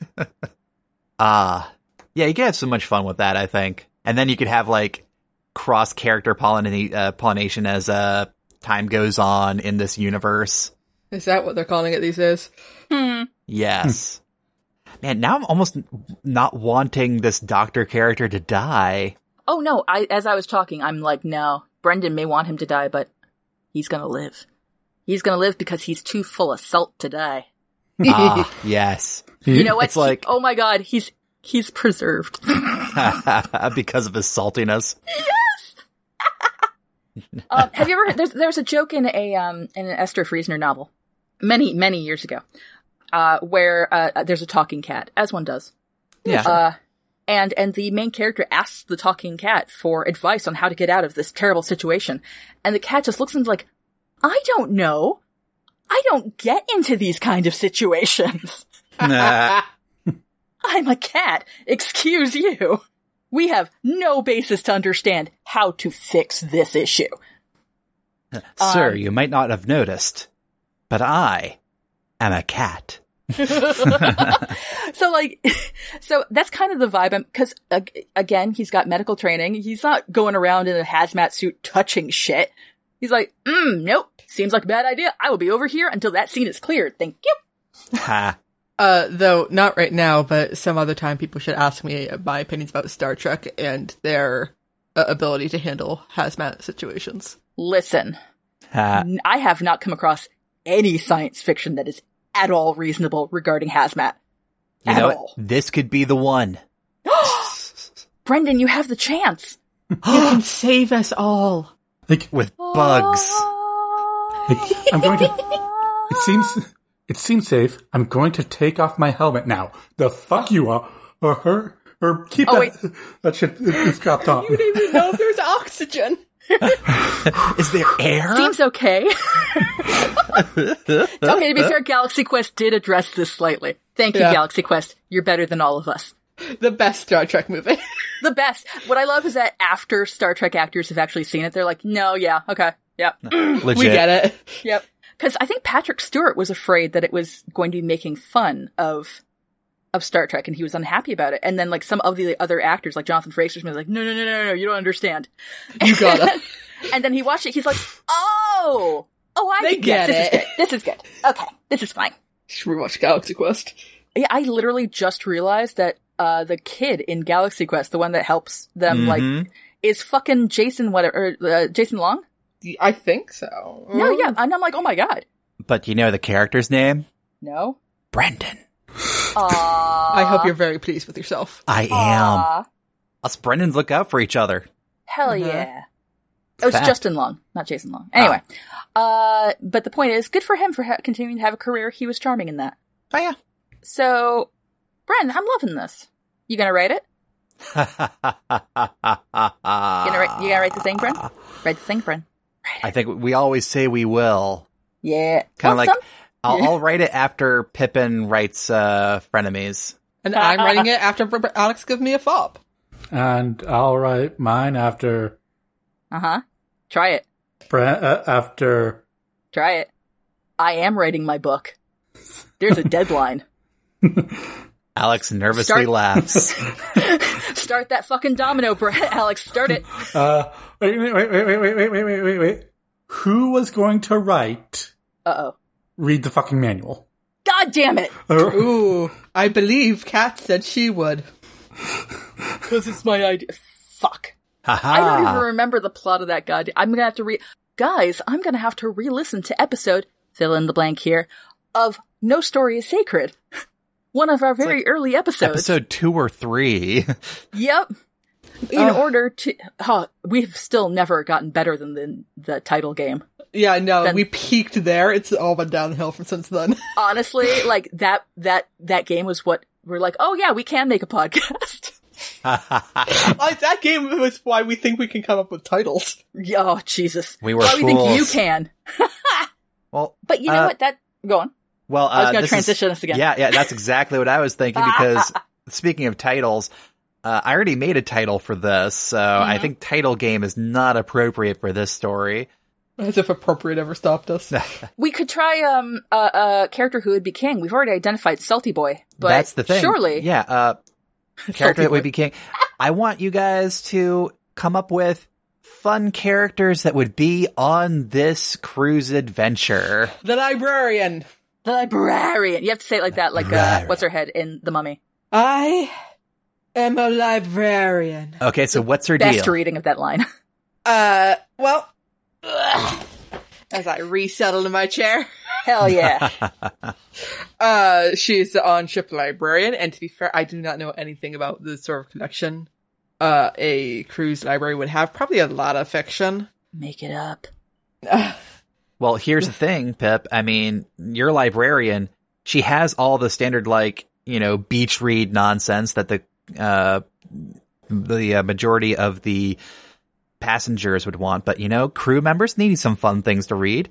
Ah, yeah, you can have so much fun with that, I think. And then you could have like cross character pollina- uh, pollination as uh, time goes on in this universe. Is that what they're calling it these days? Hmm. Yes. Man, now I'm almost not wanting this doctor character to die. Oh no, I, as I was talking, I'm like, no, Brendan may want him to die, but he's gonna live. He's gonna live because he's too full of salt to die. Ah, yes. You know what? It's like- oh my god, he's, he's preserved. because of his saltiness. um, have you ever? There's there's a joke in a um in an Esther Friesner novel, many many years ago, uh, where uh, there's a talking cat, as one does, Yeah. uh, and and the main character asks the talking cat for advice on how to get out of this terrible situation, and the cat just looks and is like, I don't know, I don't get into these kind of situations. Nah. I'm a cat. Excuse you. We have no basis to understand how to fix this issue. Sir, Um, you might not have noticed, but I am a cat. so like, so that's kind of the vibe. Because again, he's got medical training. He's not going around in a hazmat suit touching shit. He's like, mm, nope. Seems like a bad idea. I will be over here until that scene is cleared. Thank you. Ha. Uh, though not right now, but some other time, people should ask me my opinions about Star Trek and their uh, ability to handle hazmat situations. Listen, Ha. n- I have not come across any science fiction that is at all reasonable regarding hazmat. You at know, all. this could be the one. Brendan, you have the chance. You can save us all. Like, With bugs. like, I'm going to. It seems. It seems safe. I'm going to take off my helmet now. The fuck you are, or her, or keep Oh, that. wait. That shit is dropped off. You don't even know if there's oxygen. Is there air? Seems okay. okay, to be fair, Galaxy Quest did address this slightly. Thank you, Yeah. Galaxy Quest. You're better than all of us. The best Star Trek movie. The best. What I love is that after Star Trek actors have actually seen it, they're like, no, yeah, okay, yep, Legit. we get it. yep. Because I think Patrick Stewart was afraid that it was going to be making fun of of Star Trek, and he was unhappy about it. And then like some of the other actors, like Jonathan Frakes, was like, no, no, no, no, no, you don't understand. You gotta. And then he watched it. He's like, oh, oh, I They get, yes, get this is it. good. This is good. Okay, this is fine. Should we watch Galaxy Quest? Yeah, I literally just realized that uh the kid in Galaxy Quest, the one that helps them, Mhm. like, is fucking Jason whatever, uh, Jason Long. I think so. No, yeah, and I'm like, oh my god, But you know the character's name? no. Brendan. Aww. I hope you're very pleased with yourself. I am. Aw, Us Brendans look out for each other. hell Uh-huh. yeah. It was Fact. Justin Long, not Jason Long. Anyway, uh, but the point is, good for him for ha- continuing to have a career. He was charming in that. Oh yeah. So, Bren, I'm loving this. You gonna write it? you You gonna write? You gonna write the thing, Bren? Write the thing, Bren. I think we always say we will. Yeah. Kind of Well, like some- I'll, Yeah. I'll write it after Pippin writes uh, frenemies. And I'm writing it after Alex gives me a fob. And I'll write mine after Uh huh. Try it. Bre- uh, after Try it. I am writing my book. There's a deadline. Alex nervously Start- laughs. Start that fucking domino, Brett. Alex, start it. uh wait wait wait wait wait wait wait wait wait wait wait. Who was going to write Uh oh. read the fucking manual? God damn it. Uh, Ooh, I believe Kat said she would. Because it's my idea. Fuck. Haha. I don't even remember the plot of that god. I'm gonna have to re- guys, I'm gonna have to re-listen to episode, fill in the blank here, of No Story is Sacred. One of our very early episodes. Episode two or three. Yep. In Ugh. order to, huh, we've still never gotten better than the, the title game. Yeah, no, Then- we peaked there. It's all been downhill from since then. Honestly, like that, that, that game was what we're like, oh yeah, we can make a podcast. like, that game was why we think we can come up with titles. oh, Jesus. We were Why we think you can. well, But you know Uh, what? That, go on. Well, I was uh, gonna this is- transition us again. Yeah, yeah, that's exactly what I was thinking because speaking of titles, uh, I already made a title for this, so I Mm-hmm. think title game is not appropriate for this story. As if appropriate ever stopped us. We could try, um, a, a character who would be king. We've already identified Salty Boy. But That's the thing. Surely. Yeah, uh, character that would be king. I want you guys to come up with fun characters that would be on this cruise adventure. the librarian. The librarian. You have to say it like that, like, uh, what's her head in The Mummy? I am a librarian. Okay, so what's her Best deal? reading of that line. Uh, well, as I resettle in my chair, Hell yeah. uh, she's the on-ship librarian, and to be fair, I do not know anything about the sort of collection uh, a cruise library would have. Probably a lot of fiction. Make it up. Well, here's the thing, Pip. I mean, you're librarian. She has all the standard, like, you know, beach read nonsense that the, uh, the uh, majority of the passengers would want. But, you know, crew members need some fun things to read.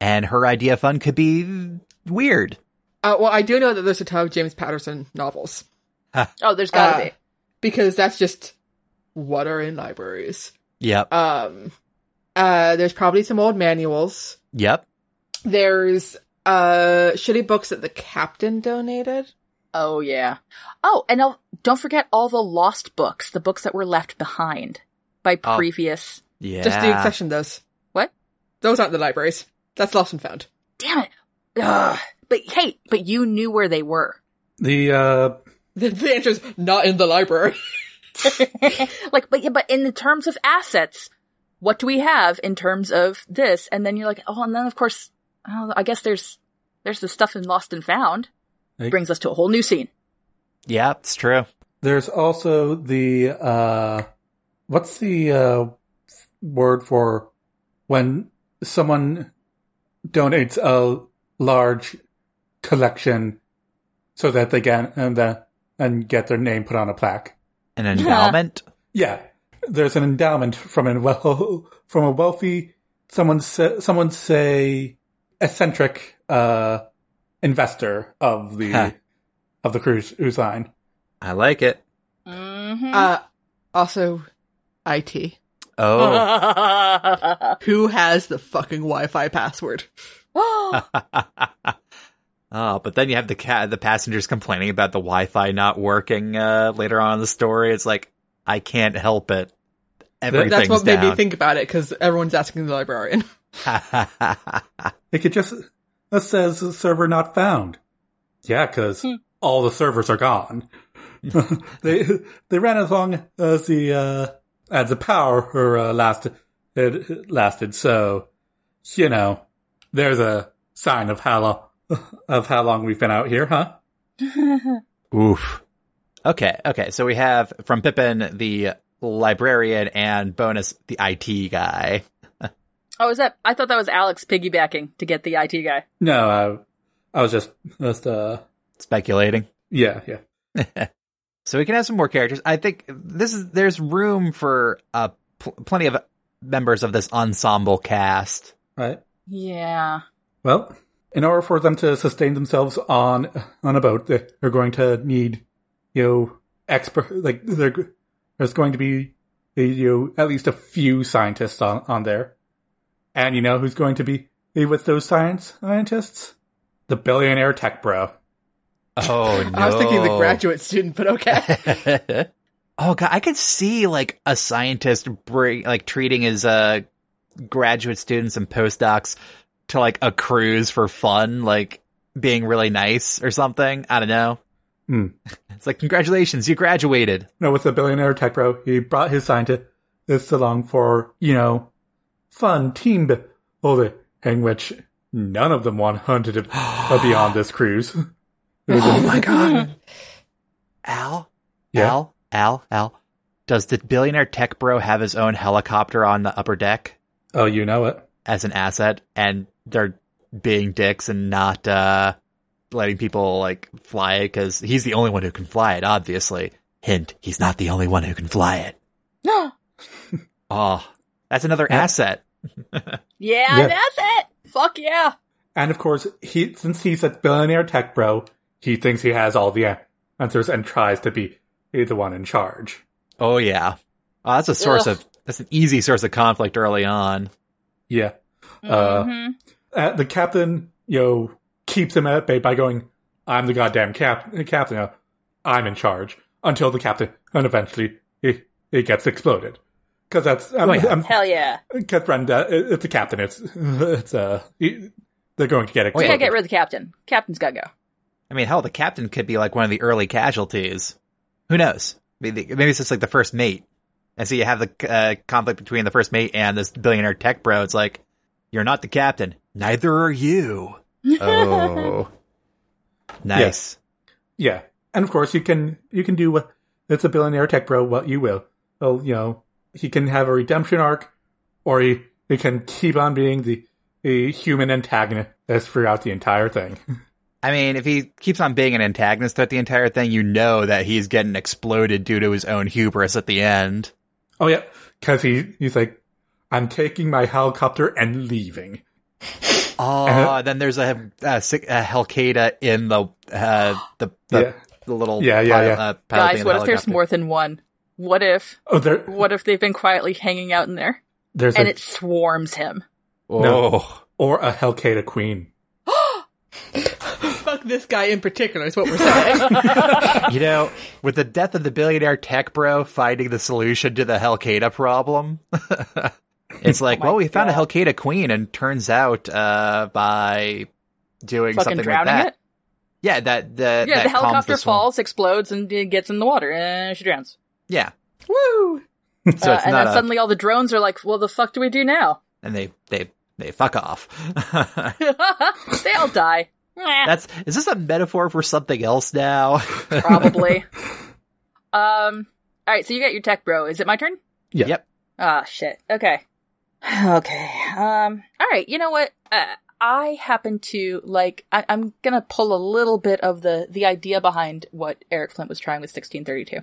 And her idea of fun could be weird. Uh, well, I do know that there's a ton of James Patterson novels Oh, there's gotta Uh, be. because that's just what are in libraries. Yep. Um, uh, there's probably some old manuals. Yep. There's uh shitty books that the captain donated. Oh yeah. Oh, and I'll, don't forget all the lost books, the books that were left behind by Oh. previous. Yeah. Just the accession those. What? Those aren't the libraries. That's lost and found. Damn it. Ugh. But hey, but you knew where they were. The uh, The, the answer is not in the library. like, but yeah, but in the terms of assets, what do we have in terms of this? And then you're like, oh, and then of course, oh, I guess there's there's the stuff in Lost and Found. Hey. Brings us to a whole new scene. Yeah, it's true. there's also the uh, what's the uh word for when someone donates a large collection so that they can and then and get their name put on a plaque. An endowment. Yeah, there's an endowment from a well from a wealthy someone say, someone say eccentric uh investor of the Huh. of the cruise cruise line. I like it. Mm-hmm. Uh, also, IT. Oh. Who has the fucking Wi-Fi password? oh, but then you have the ca- the passengers complaining about the Wi-Fi not working uh, later on in the story. It's like I can't help it. Everything's That's what made me think about it because everyone's asking the librarian. It could just that says server not found. Yeah, because all the servers are gone. they they ran as long as the uh, as the power uh, lasted it lasted. So you know, there's a sign of how long of how long we've been out here, huh? Oof. Okay, okay. So we have from Pippin the librarian and bonus the IT guy. oh, is that? I thought that was Alex piggybacking to get the IT guy. No, I, I was just just uh Speculating. yeah yeah So we can have some more characters. I think this is there's room for uh pl- plenty of members of this ensemble cast. right. Yeah. Well, in order for them to sustain themselves on on a boat, they- they're going to need, you know, expert like they're, there's going to be, you know, at least a few scientists on on there, and you know who's going to be with those science scientists? The billionaire tech bro. Oh no! I was thinking the graduate student, but okay. oh god, I could see like a scientist bring like treating his uh graduate students and postdocs to like a cruise for fun, like being really nice or something. I don't know. Hmm. It's like congratulations, you graduated. No, with the billionaire tech bro, he brought his scientists along for you know, fun team building, in which none of them wanted to be on this cruise. Oh my god. Al? Yeah. Al? Al? Al? Does the billionaire tech bro have his own helicopter on the upper deck Oh, you know it. as an asset and they're being dicks and not uh letting people like fly it because he's the only one who can fly it, obviously. Hint, he's not the only one who can fly it. No. Oh, that's another Yeah. asset. Yeah, Yeah. that's it. Fuck yeah. And of course, he since he's a billionaire tech bro, he thinks he has all the answers and tries to be the one in charge. Oh yeah. Oh, that's a source Ugh. of that's an easy source of conflict early on. Yeah. Uh, Mhm. uh, the captain, you know, keeps him at bay by going, "I'm the goddamn cap- captain. uh, I'm in charge." Until the captain, and eventually, it, it gets exploded. Because that's, I'm, Oh, yeah. I'm, Hell yeah. because Brenda, it- it's the captain. It's, it's uh, he- they're going to get We exploded. gotta get rid of the captain. Captain's gotta go. I mean, hell, the captain could be like one of the early casualties. Who knows? Maybe, maybe it's just like the first mate. And so you have the uh, conflict between the first mate and this billionaire tech bro. It's like, you're not the captain. Neither are you. Oh. nice. Yeah, and of course you can you can do what it's a billionaire tech bro what you will. Well, you know he can have a redemption arc, or he he can keep on being the the human antagonist throughout the entire thing. I mean, if he keeps on being an antagonist throughout the entire thing, you know that he's getting exploded due to his own hubris at the end. oh yeah, because he he's like, I'm taking my helicopter and leaving. Oh, Uh-huh. then there's a, a, sick- a Helcada in the uh, the the, Yeah. the little Yeah, yeah, pile- yeah. Uh, pilot Guys, what if there's more than one? What if Oh, there what if they've been quietly hanging out in there there's and a, it swarms him? Oh. or a Helcada queen. Fuck this guy in particular is what we're saying. you know, with the death of the billionaire tech bro finding the solution to the Helcada problem, it's like, Oh well, we found a God. Helcada queen, and turns out uh, by doing Fucking something like that, it? Yeah, that the Yeah, that the helicopter swim- falls, explodes, and gets in the water, and she drowns. Yeah, Woo! so Uh, it's and not then a, suddenly all the drones are like, "Well, the fuck do we do now?" and they they they fuck off. they all die. That's is this a metaphor for something else now? probably. um. All right, so you got your tech, bro. Is it my turn? Yeah. Yep. Ah, shit. Okay. Okay. Um. All right. You know what? Uh, I happen to like. I, I'm gonna pull a little bit of the the idea behind what Eric Flint was trying with 1632.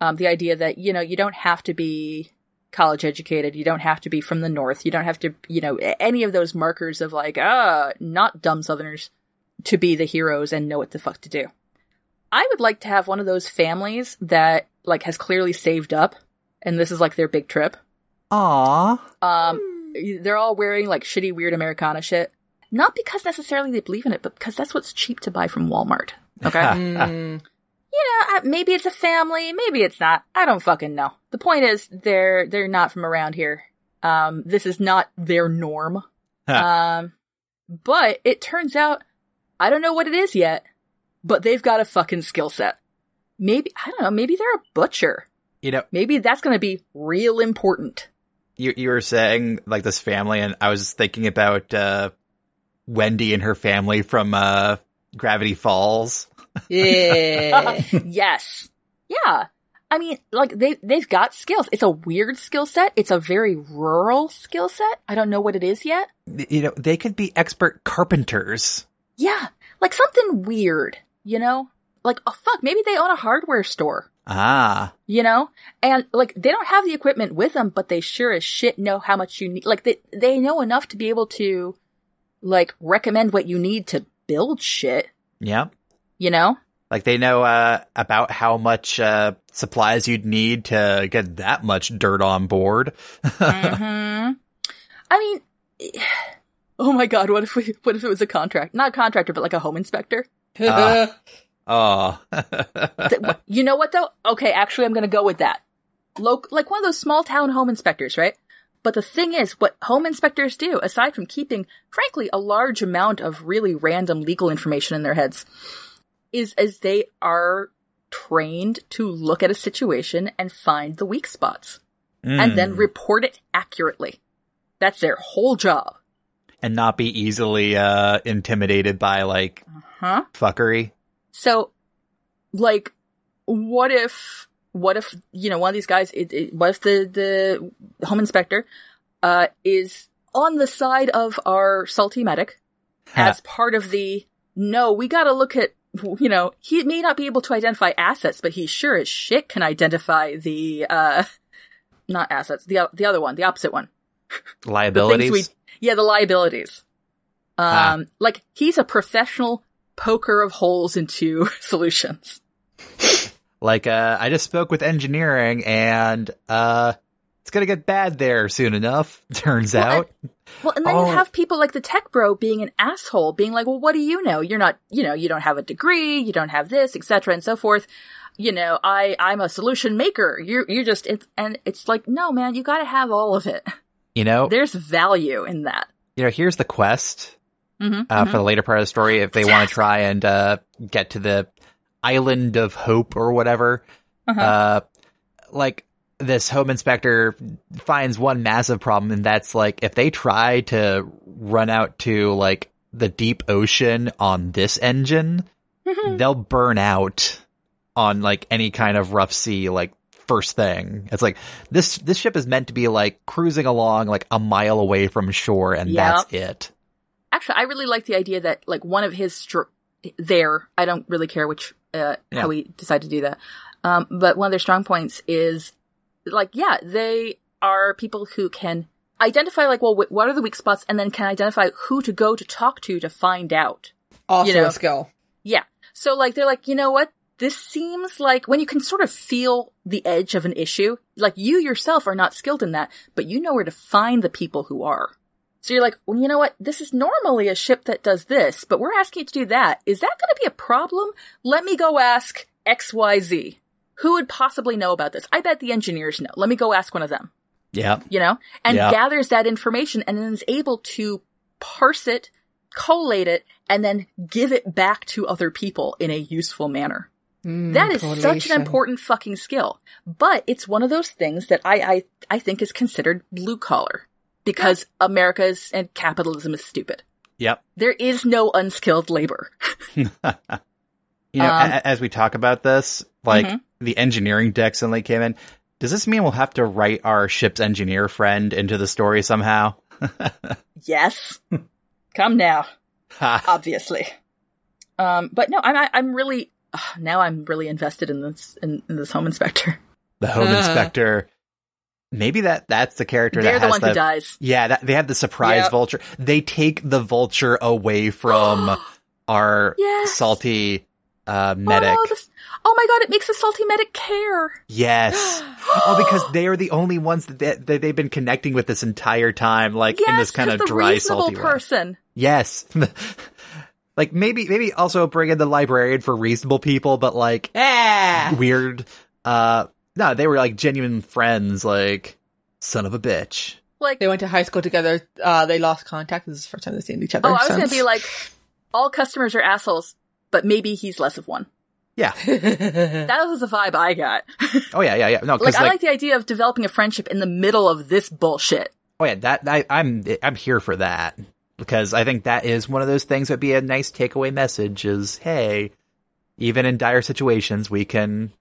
Um, the idea that you know you don't have to be college educated, you don't have to be from the north, you don't have to, you know, any of those markers of like, ah, not dumb Southerners to be the heroes and know what the fuck to do. I would like to have one of those families that like has clearly saved up, and this is like their big trip. Aww. Um, they're all wearing like shitty, weird Americana shit. Not because necessarily they believe in it, but because that's what's cheap to buy from Walmart. Okay. Mm. yeah, uh, maybe it's a family, maybe it's not. I don't fucking know. The point is, they're they're not from around here. Um, this is not their norm. um, but it turns out, I don't know what it is yet, but they've got a fucking skill set. Maybe I don't know. Maybe they're a butcher. You know, Maybe that's going to be real important. You you were saying like this family, and I was thinking about uh, Wendy and her family from uh, Gravity Falls. Yeah. yes. Yeah. I mean, like they they've got skills. It's a weird skill set. It's a very rural skill set. I don't know what it is yet. You know, they could be expert carpenters. Yeah, like something weird. You know, like oh fuck, maybe they own a hardware store. Ah, You know, and like they don't have the equipment with them, but they sure as shit know how much you need. Like they they know enough to be able to like recommend what you need to build shit. yeah. You know. Like they know uh, about how much uh, supplies you'd need to get that much dirt on board. hmm I mean, oh my god, what if we, what if it was a contract, not a contractor, but like a home inspector? Ah. Oh, you know what though? Okay, actually, I'm gonna go with that. Loc- like one of those small town home inspectors, right? But the thing is, what home inspectors do, aside from keeping, frankly, a large amount of really random legal information in their heads, is as they are trained to look at a situation and find the weak spots and then Mm. report it accurately. That's their whole job. and not be easily uh, intimidated by like Huh? fuckery. So, like, what if, what if, you know, one of these guys, it, it, what if the, the home inspector, uh, is on the side of our salty medic as part of the, no, we gotta look at, you know, he may not be able to identify assets, but he sure as shit can identify the, uh, not assets, the, the other one, the opposite one. The Liabilities. things we, yeah, the liabilities. Um, Ah. like he's a professional poker of holes into solutions. Like, uh, I just spoke with engineering and, uh, it's gonna get bad there soon enough, turns Well, out. Well, and then Oh. you have people like the tech bro being an asshole, being like, well, what do you know? You're not, you know, you don't have a degree, you don't have this, etc., and so forth. You know, I, I'm a solution maker. You're, you're just, it's, and it's like, no, man, you gotta have all of it. You know, There's value in that. you know, here's the quest, hmm uh, for the later part of the story. If they want to try and, uh, get to the island of hope or whatever, Uh-huh. uh, like, this home inspector finds one massive problem, and that's like, if they try to run out to, like, the deep ocean on this engine, Mm-hmm. they'll burn out on like any kind of rough sea like first thing. It's like this this ship is meant to be like cruising along like a mile away from shore and Yeah. that's it. Actually, I really like the idea that like one of his str- there. I don't really care which uh, Yeah. how we decide to do that. Um, but one of their strong points is like, yeah, they are people who can identify like, well, wh- what are the weak spots, and then can identify who to go to talk to to find out. Also You know. a skill. Yeah. So like they're like, you know what? This seems like when you can sort of feel the edge of an issue, like you yourself are not skilled in that, but you know where to find the people who are. So you're like, well, you know what? This is normally a ship that does this, but we're asking it to do that. Is that going to be a problem? Let me go ask XYZ. Who would possibly know about this? I bet the engineers know. Let me go ask one of them Yeah. you know, and Yeah. gathers that information and then is able to parse it, collate it, and then give it back to other people in a useful manner. Mm, That is such an important fucking skill. But it's one of those things that I, I, I think is considered blue collar because America's and capitalism is stupid. Yep. There is no unskilled labor. You know, Um, a- as we talk about this, like Mhm. the engineering deck suddenly came in. Does this mean we'll have to write our ship's engineer friend into the story somehow? Yes. Come now. Obviously. Um, but no, I'm I- I'm really ugh, now I'm really invested in this in, in this home inspector. the home Uh. inspector. Maybe that that's the character They're that the has one the who dies. yeah. That they have the surprise Yep. vulture. They take the vulture away from our Yes. salty uh, medic. Oh, this, oh my god, it makes the salty medic care. Yes. oh, because they are the only ones that, they, that they've been connecting with this entire time, like yes, in this kind of dry, salty way. person. Yes. like maybe, maybe also bring in the librarian for reasonable people, but like Yeah. weird. Uh, no, they were like genuine friends. Like son of a bitch. Like, They went to high school together. Uh, they lost contact. This is the first time they've seen each other. oh, I was gonna be like, all customers are assholes, but maybe he's less of one. Yeah. That was the vibe I got. Oh yeah, yeah, yeah. No, like, because I like, like the idea of developing a friendship in the middle of this bullshit. oh yeah, that I, I'm I'm here for that because I think that is one of those things that'd be a nice takeaway message. Is hey, even in dire situations, we can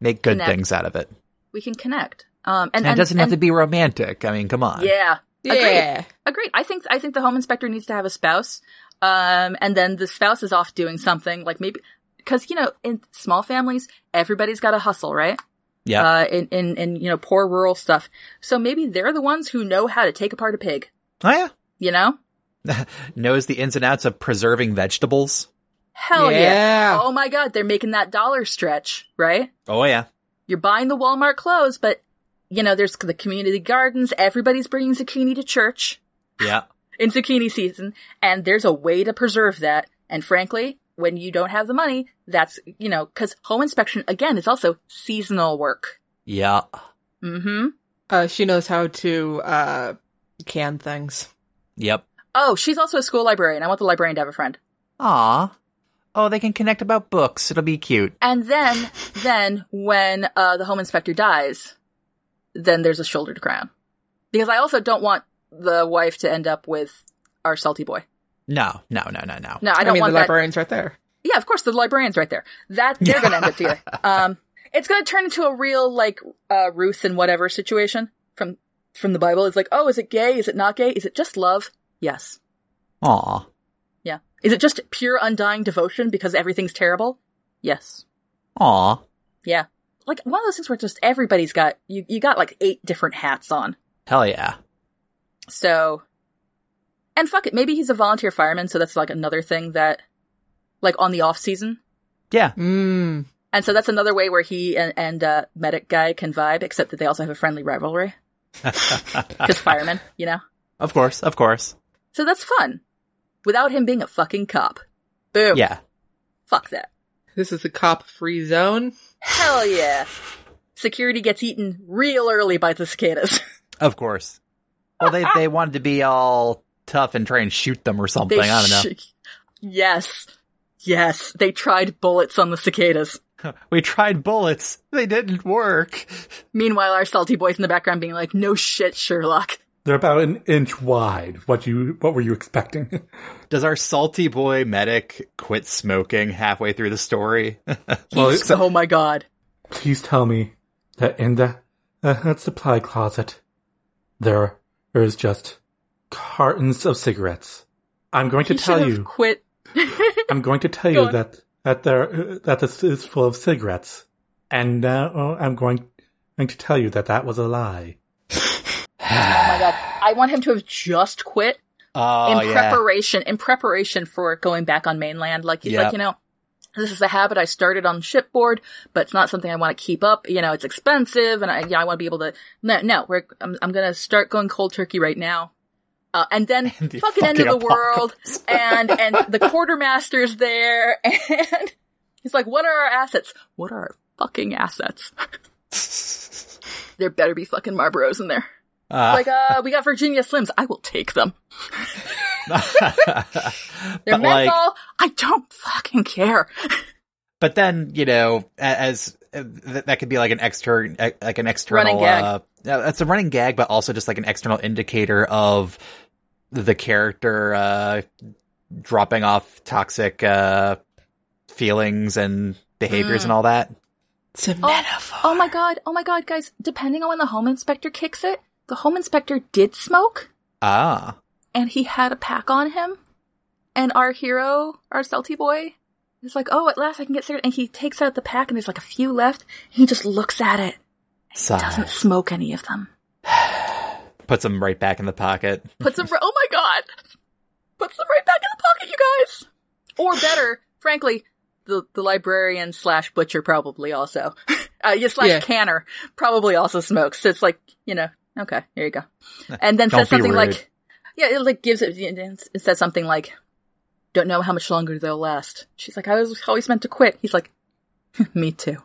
make good Connect. things out of it. We can connect. Um, and, And, and it doesn't have to be romantic. I mean, come on. Yeah. Agreed. yeah. Agreed. I think I think the home inspector needs to have a spouse, um, and then the spouse is off doing something like maybe because you know in small families everybody's got to hustle, right? Yeah. Uh, in in in you know poor rural stuff, so maybe they're the ones who know how to take apart a pig. oh yeah. You know? Knows the ins and outs of preserving vegetables. Hell yeah! Yeah. Oh my god, they're making that dollar stretch, right? Oh yeah. You're buying the Walmart clothes, but you know there's the community gardens. Everybody's bringing zucchini to church. Yeah. in zucchini season, and there's a way to preserve that. And frankly, when you don't have the money, that's, you know, cause home inspection, again, is also seasonal work. Yeah. Mm-hmm. Uh, she knows how to uh, can things. Yep. Oh, she's also a school librarian. I want the librarian to have a friend. Aw. Oh, they can connect about books. It'll be cute. And then, then when, uh, the home inspector dies, then there's a shoulder to cry on. Because I also don't want the wife to end up with our salty boy. No, no, no, no, no. No, I I, don't mean, the want that. librarian's right there. Yeah, of course, the librarian's right there. That they're gonna end up together. Um, it's gonna turn into a real like uh, Ruth and whatever situation from from the Bible. It's like, oh, is it gay? Is it not gay? Is it just love? Yes. Aw. Yeah. Is it just pure undying devotion because everything's terrible? Yes. Aw. Yeah. Like one of those things where just everybody's got you. You got like eight different hats on. Hell yeah. So, and fuck it, maybe he's a volunteer fireman, so that's like another thing that, like on the off season. Yeah. Mm. And so that's another way where he and, and uh, medic guy can vibe, except that they also have a friendly rivalry. Because firemen, you know? Of course, of course. So that's fun. Without him being a fucking cop. Boom. Yeah. Fuck that. This is a cop-free zone. Hell yeah. Security gets eaten real early by the cicadas. Of course. Well, they they wanted to be all tough and try and shoot them or something. I don't know. sh- Yes. Yes. They tried bullets on the cicadas. We tried bullets. They didn't work. Meanwhile, our salty boys in the background being like, no shit, Sherlock. They're about an inch wide. What you what were you expecting? Does our salty boy medic quit smoking halfway through the story? well, He's- oh my god. please tell me that in the uh, supply closet there there is just cartons of cigarettes. I'm going to He tell you. quit. I'm going to tell Go you on. that that there uh, that this is full of cigarettes, and uh, oh, I'm going going to tell you that that was a lie. Oh my god. I want him to have just quit oh in yeah. preparation in preparation for going back on mainland. Like he's Yep. like, you know, this is a habit I started on shipboard, but it's not something I want to keep up. You know, it's expensive, and I, yeah, I want to be able to. No, no, we're, I'm, I'm gonna start going cold turkey right now. Uh, and then the fucking end of the fucking world, and and the quartermaster's there, and he's like, "What are our assets? What are our fucking assets? there better be fucking Marlboros in there." Uh, like, uh, we got Virginia Slims. I will take them. They're But, like- I don't fucking care. But then, you know, a- as uh, that could be like an extra, e- like an external, Running gag. uh, yeah, that's a running gag, but also just like an external indicator of the character, uh, dropping off toxic, uh, feelings and behaviors Mm. and all that. It's a Oh, metaphor. oh my god, oh my god, guys, depending on when the home inspector kicks it, the home inspector did smoke Ah. and he had a pack on him. And our hero, our salty boy, is like, oh, at last I can get cigarette. And he takes out the pack and there's like a few left. He just looks at it. Sigh. Doesn't smoke any of them. Puts them right back in the pocket. Puts them, oh my god! Puts them right back in the pocket, you guys! Or better, frankly, the, the librarian slash butcher probably also. uh, yeah, slash Yeah. canner probably also smokes. So it's like, you know, okay, here you go. And then says something rude. like, yeah, it like gives it, it says something like, don't know how much longer they'll last. She's like, I was always meant to quit. He's like, me too.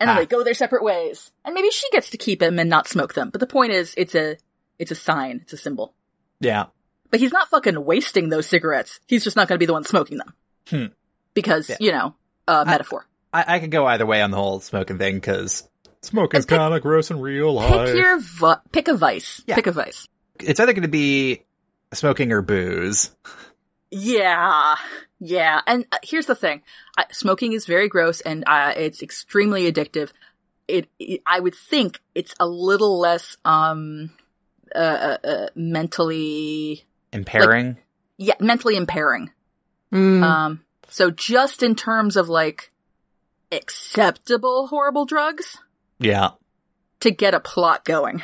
And Ah. they go their separate ways. And maybe she gets to keep him and not smoke them. But the point is, it's a, it's a sign. It's a symbol. Yeah. But he's not fucking wasting those cigarettes. He's just not going to be the one smoking them. Hmm. Because, Yeah. you know, uh, metaphor. I, I could go either way on the whole smoking thing because smoking's Pick- kind of gross in real life. Pick your, vi- pick a vice. Yeah. Pick a vice. It's either going to be smoking or booze. Yeah. Yeah. And uh, here's the thing. I, smoking is very gross and uh, it's extremely addictive. It, it, I would think it's a little less, um, uh, uh, uh mentally, Impairing. yeah, mentally impairing. Mm. Um, so just in terms of like acceptable horrible drugs yeah. to get a plot going.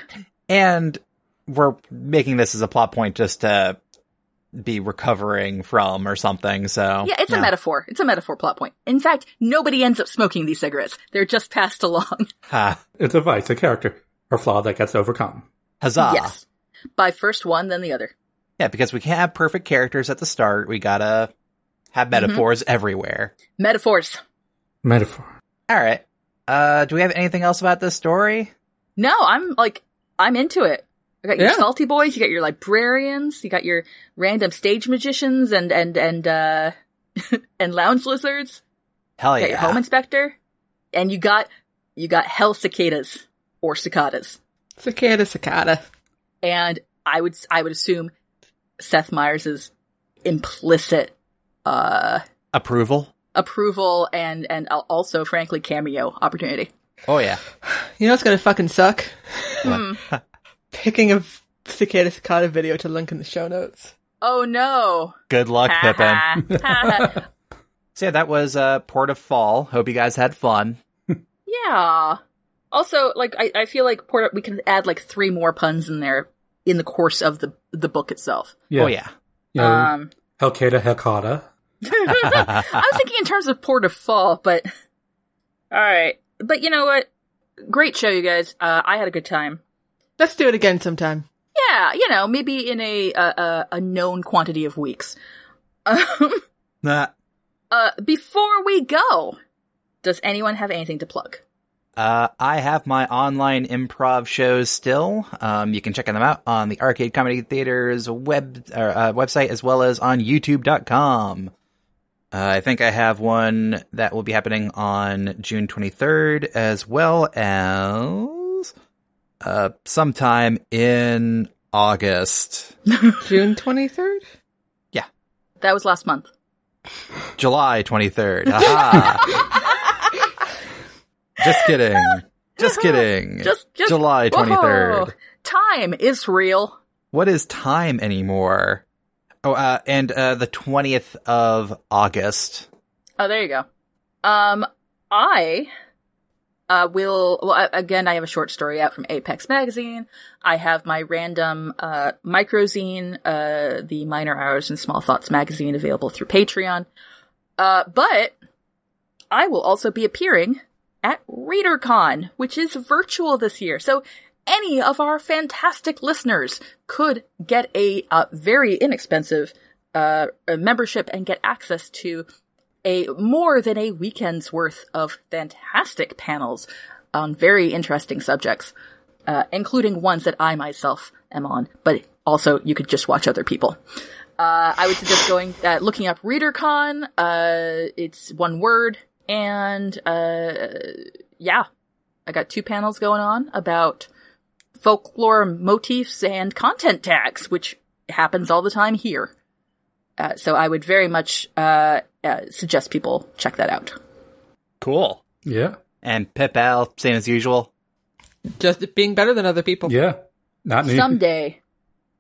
And we're making this as a plot point just to be recovering from or something. So Yeah, it's a metaphor. It's a metaphor plot point. In fact, nobody ends up smoking these cigarettes. They're just passed along. Ha. It's a vice, a character, or flaw that gets overcome. Huzzah. Yes. By first one, then the other. Yeah, because we can't have perfect characters at the start. We gotta have mm-hmm. metaphors everywhere. Metaphors. Metaphor. All right. Uh, do we have anything else about this story? No, I'm like, I'm into it. You got your Yeah. salty boys, you got your librarians, you got your random stage magicians and, and, and, uh, and lounge lizards. Hell You got your yeah. home inspector. And you got, you got hell cicadas or cicadas. Cicada, cicada. And I would, I would assume Seth Meyers' implicit, uh, Approval? Approval and, and also, frankly, cameo opportunity. Oh yeah. You know it's gonna fucking suck? Picking a cicada cicada video to link in the show notes. Oh no. Good luck, Ha, Pippin. So yeah, that was uh Port of Fall. Hope you guys had fun. yeah. Also, like, I, I feel like Port, we can add like three more puns in there in the course of the, the book itself. Yeah. Oh yeah. You know, Um, Helcada, Helcada. I was thinking in terms of Port of Fall, but alright. But you know what? Great show, you guys. Uh, I had a good time. Let's do it again sometime. Yeah, you know, maybe in a, a, a, a known quantity of weeks. Um, Nah. uh, before we go, does anyone have anything to plug? Uh, I have my online improv shows still. Um, you can check them out on the Arcade Comedy Theater's web or, uh, website as well as on YouTube.com. Uh, I think I have one that will be happening on June 23rd as well as uh, sometime in August, June 23rd? Yeah. That was last month. July 23rd. Aha. Just kidding. Just kidding. Just, just July 23rd. Whoa. Time is real. What is time anymore? Oh, uh, and uh, the 20th of August. Oh, there you go. Um, I uh, will. Well, again, I have a short story out from Apex Magazine. I have my random uh, microzine, uh, the Minor Hours and Small Thoughts magazine, available through Patreon. Uh, but I will also be appearing at ReaderCon, which is virtual this year. So any of our fantastic listeners could get a uh, very inexpensive uh, membership and get access to a more than a weekend's worth of fantastic panels on very interesting subjects, uh, including ones that I myself am on, but also you could just watch other people. Uh, I would suggest going, uh, looking up ReaderCon. Uh, it's one word. And, uh, yeah, I got two panels going on about folklore motifs and content tags, which happens all the time here. Uh, so I would very much, uh, uh, suggest people check that out. Cool. Yeah. And Pip Al, same as usual. Just being better than other people. Yeah. Not me. Someday,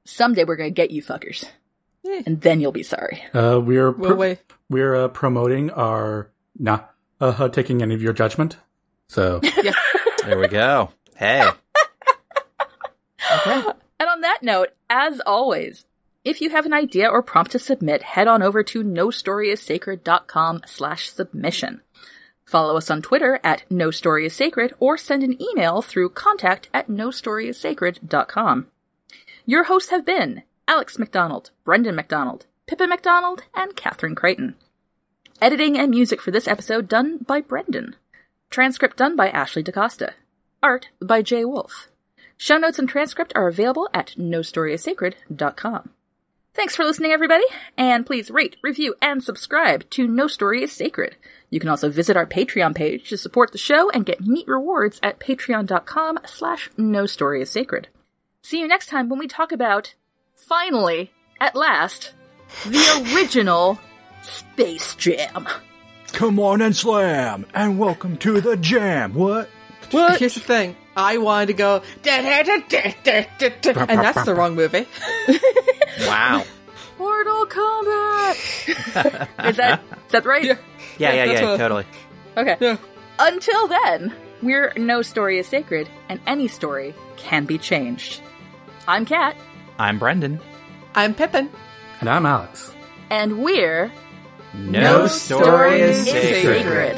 someday we're gonna get you fuckers. Yeah. And then you'll be sorry. Uh, we're Well, pr- wait. we're uh, promoting our not uh, taking any of your judgment. So Yeah. There we go. Hey. And on that note, as always, if you have an idea or prompt to submit, head on over to nostoryissacred.com slash submission. Follow us on Twitter at No Story is Sacred or send an email through contact at nostoryissacred.com. Your hosts have been Alex McDonald, Brendan McDonald, Pippa McDonald, and Catherine Creighton. Editing and music for this episode done by Brendan. Transcript done by Ashley DaCosta. Art by Jay Wolf. Show notes and transcript are available at nostoryissacred.com. Thanks for listening, everybody, and please rate, review, and subscribe to No Story is Sacred. You can also visit our Patreon page to support the show and get neat rewards at patreon.com slash no story is sacred. See you next time when we talk about, finally, at last, the original Space Jam. Come on and slam, and welcome to the jam. What? What? Here's the thing. I wanted to go, da, da, da, and that's the wrong movie. Wow. Mortal Kombat! is that, is that right? Yeah. Yeah, yeah, that's yeah, totally. Okay. Yeah. Until then, we're No Story is Sacred, and any story can be changed. I'm Kat, I'm Brendan. I'm Pippin. and I'm Alex. and we're No, story is sacred. sacred.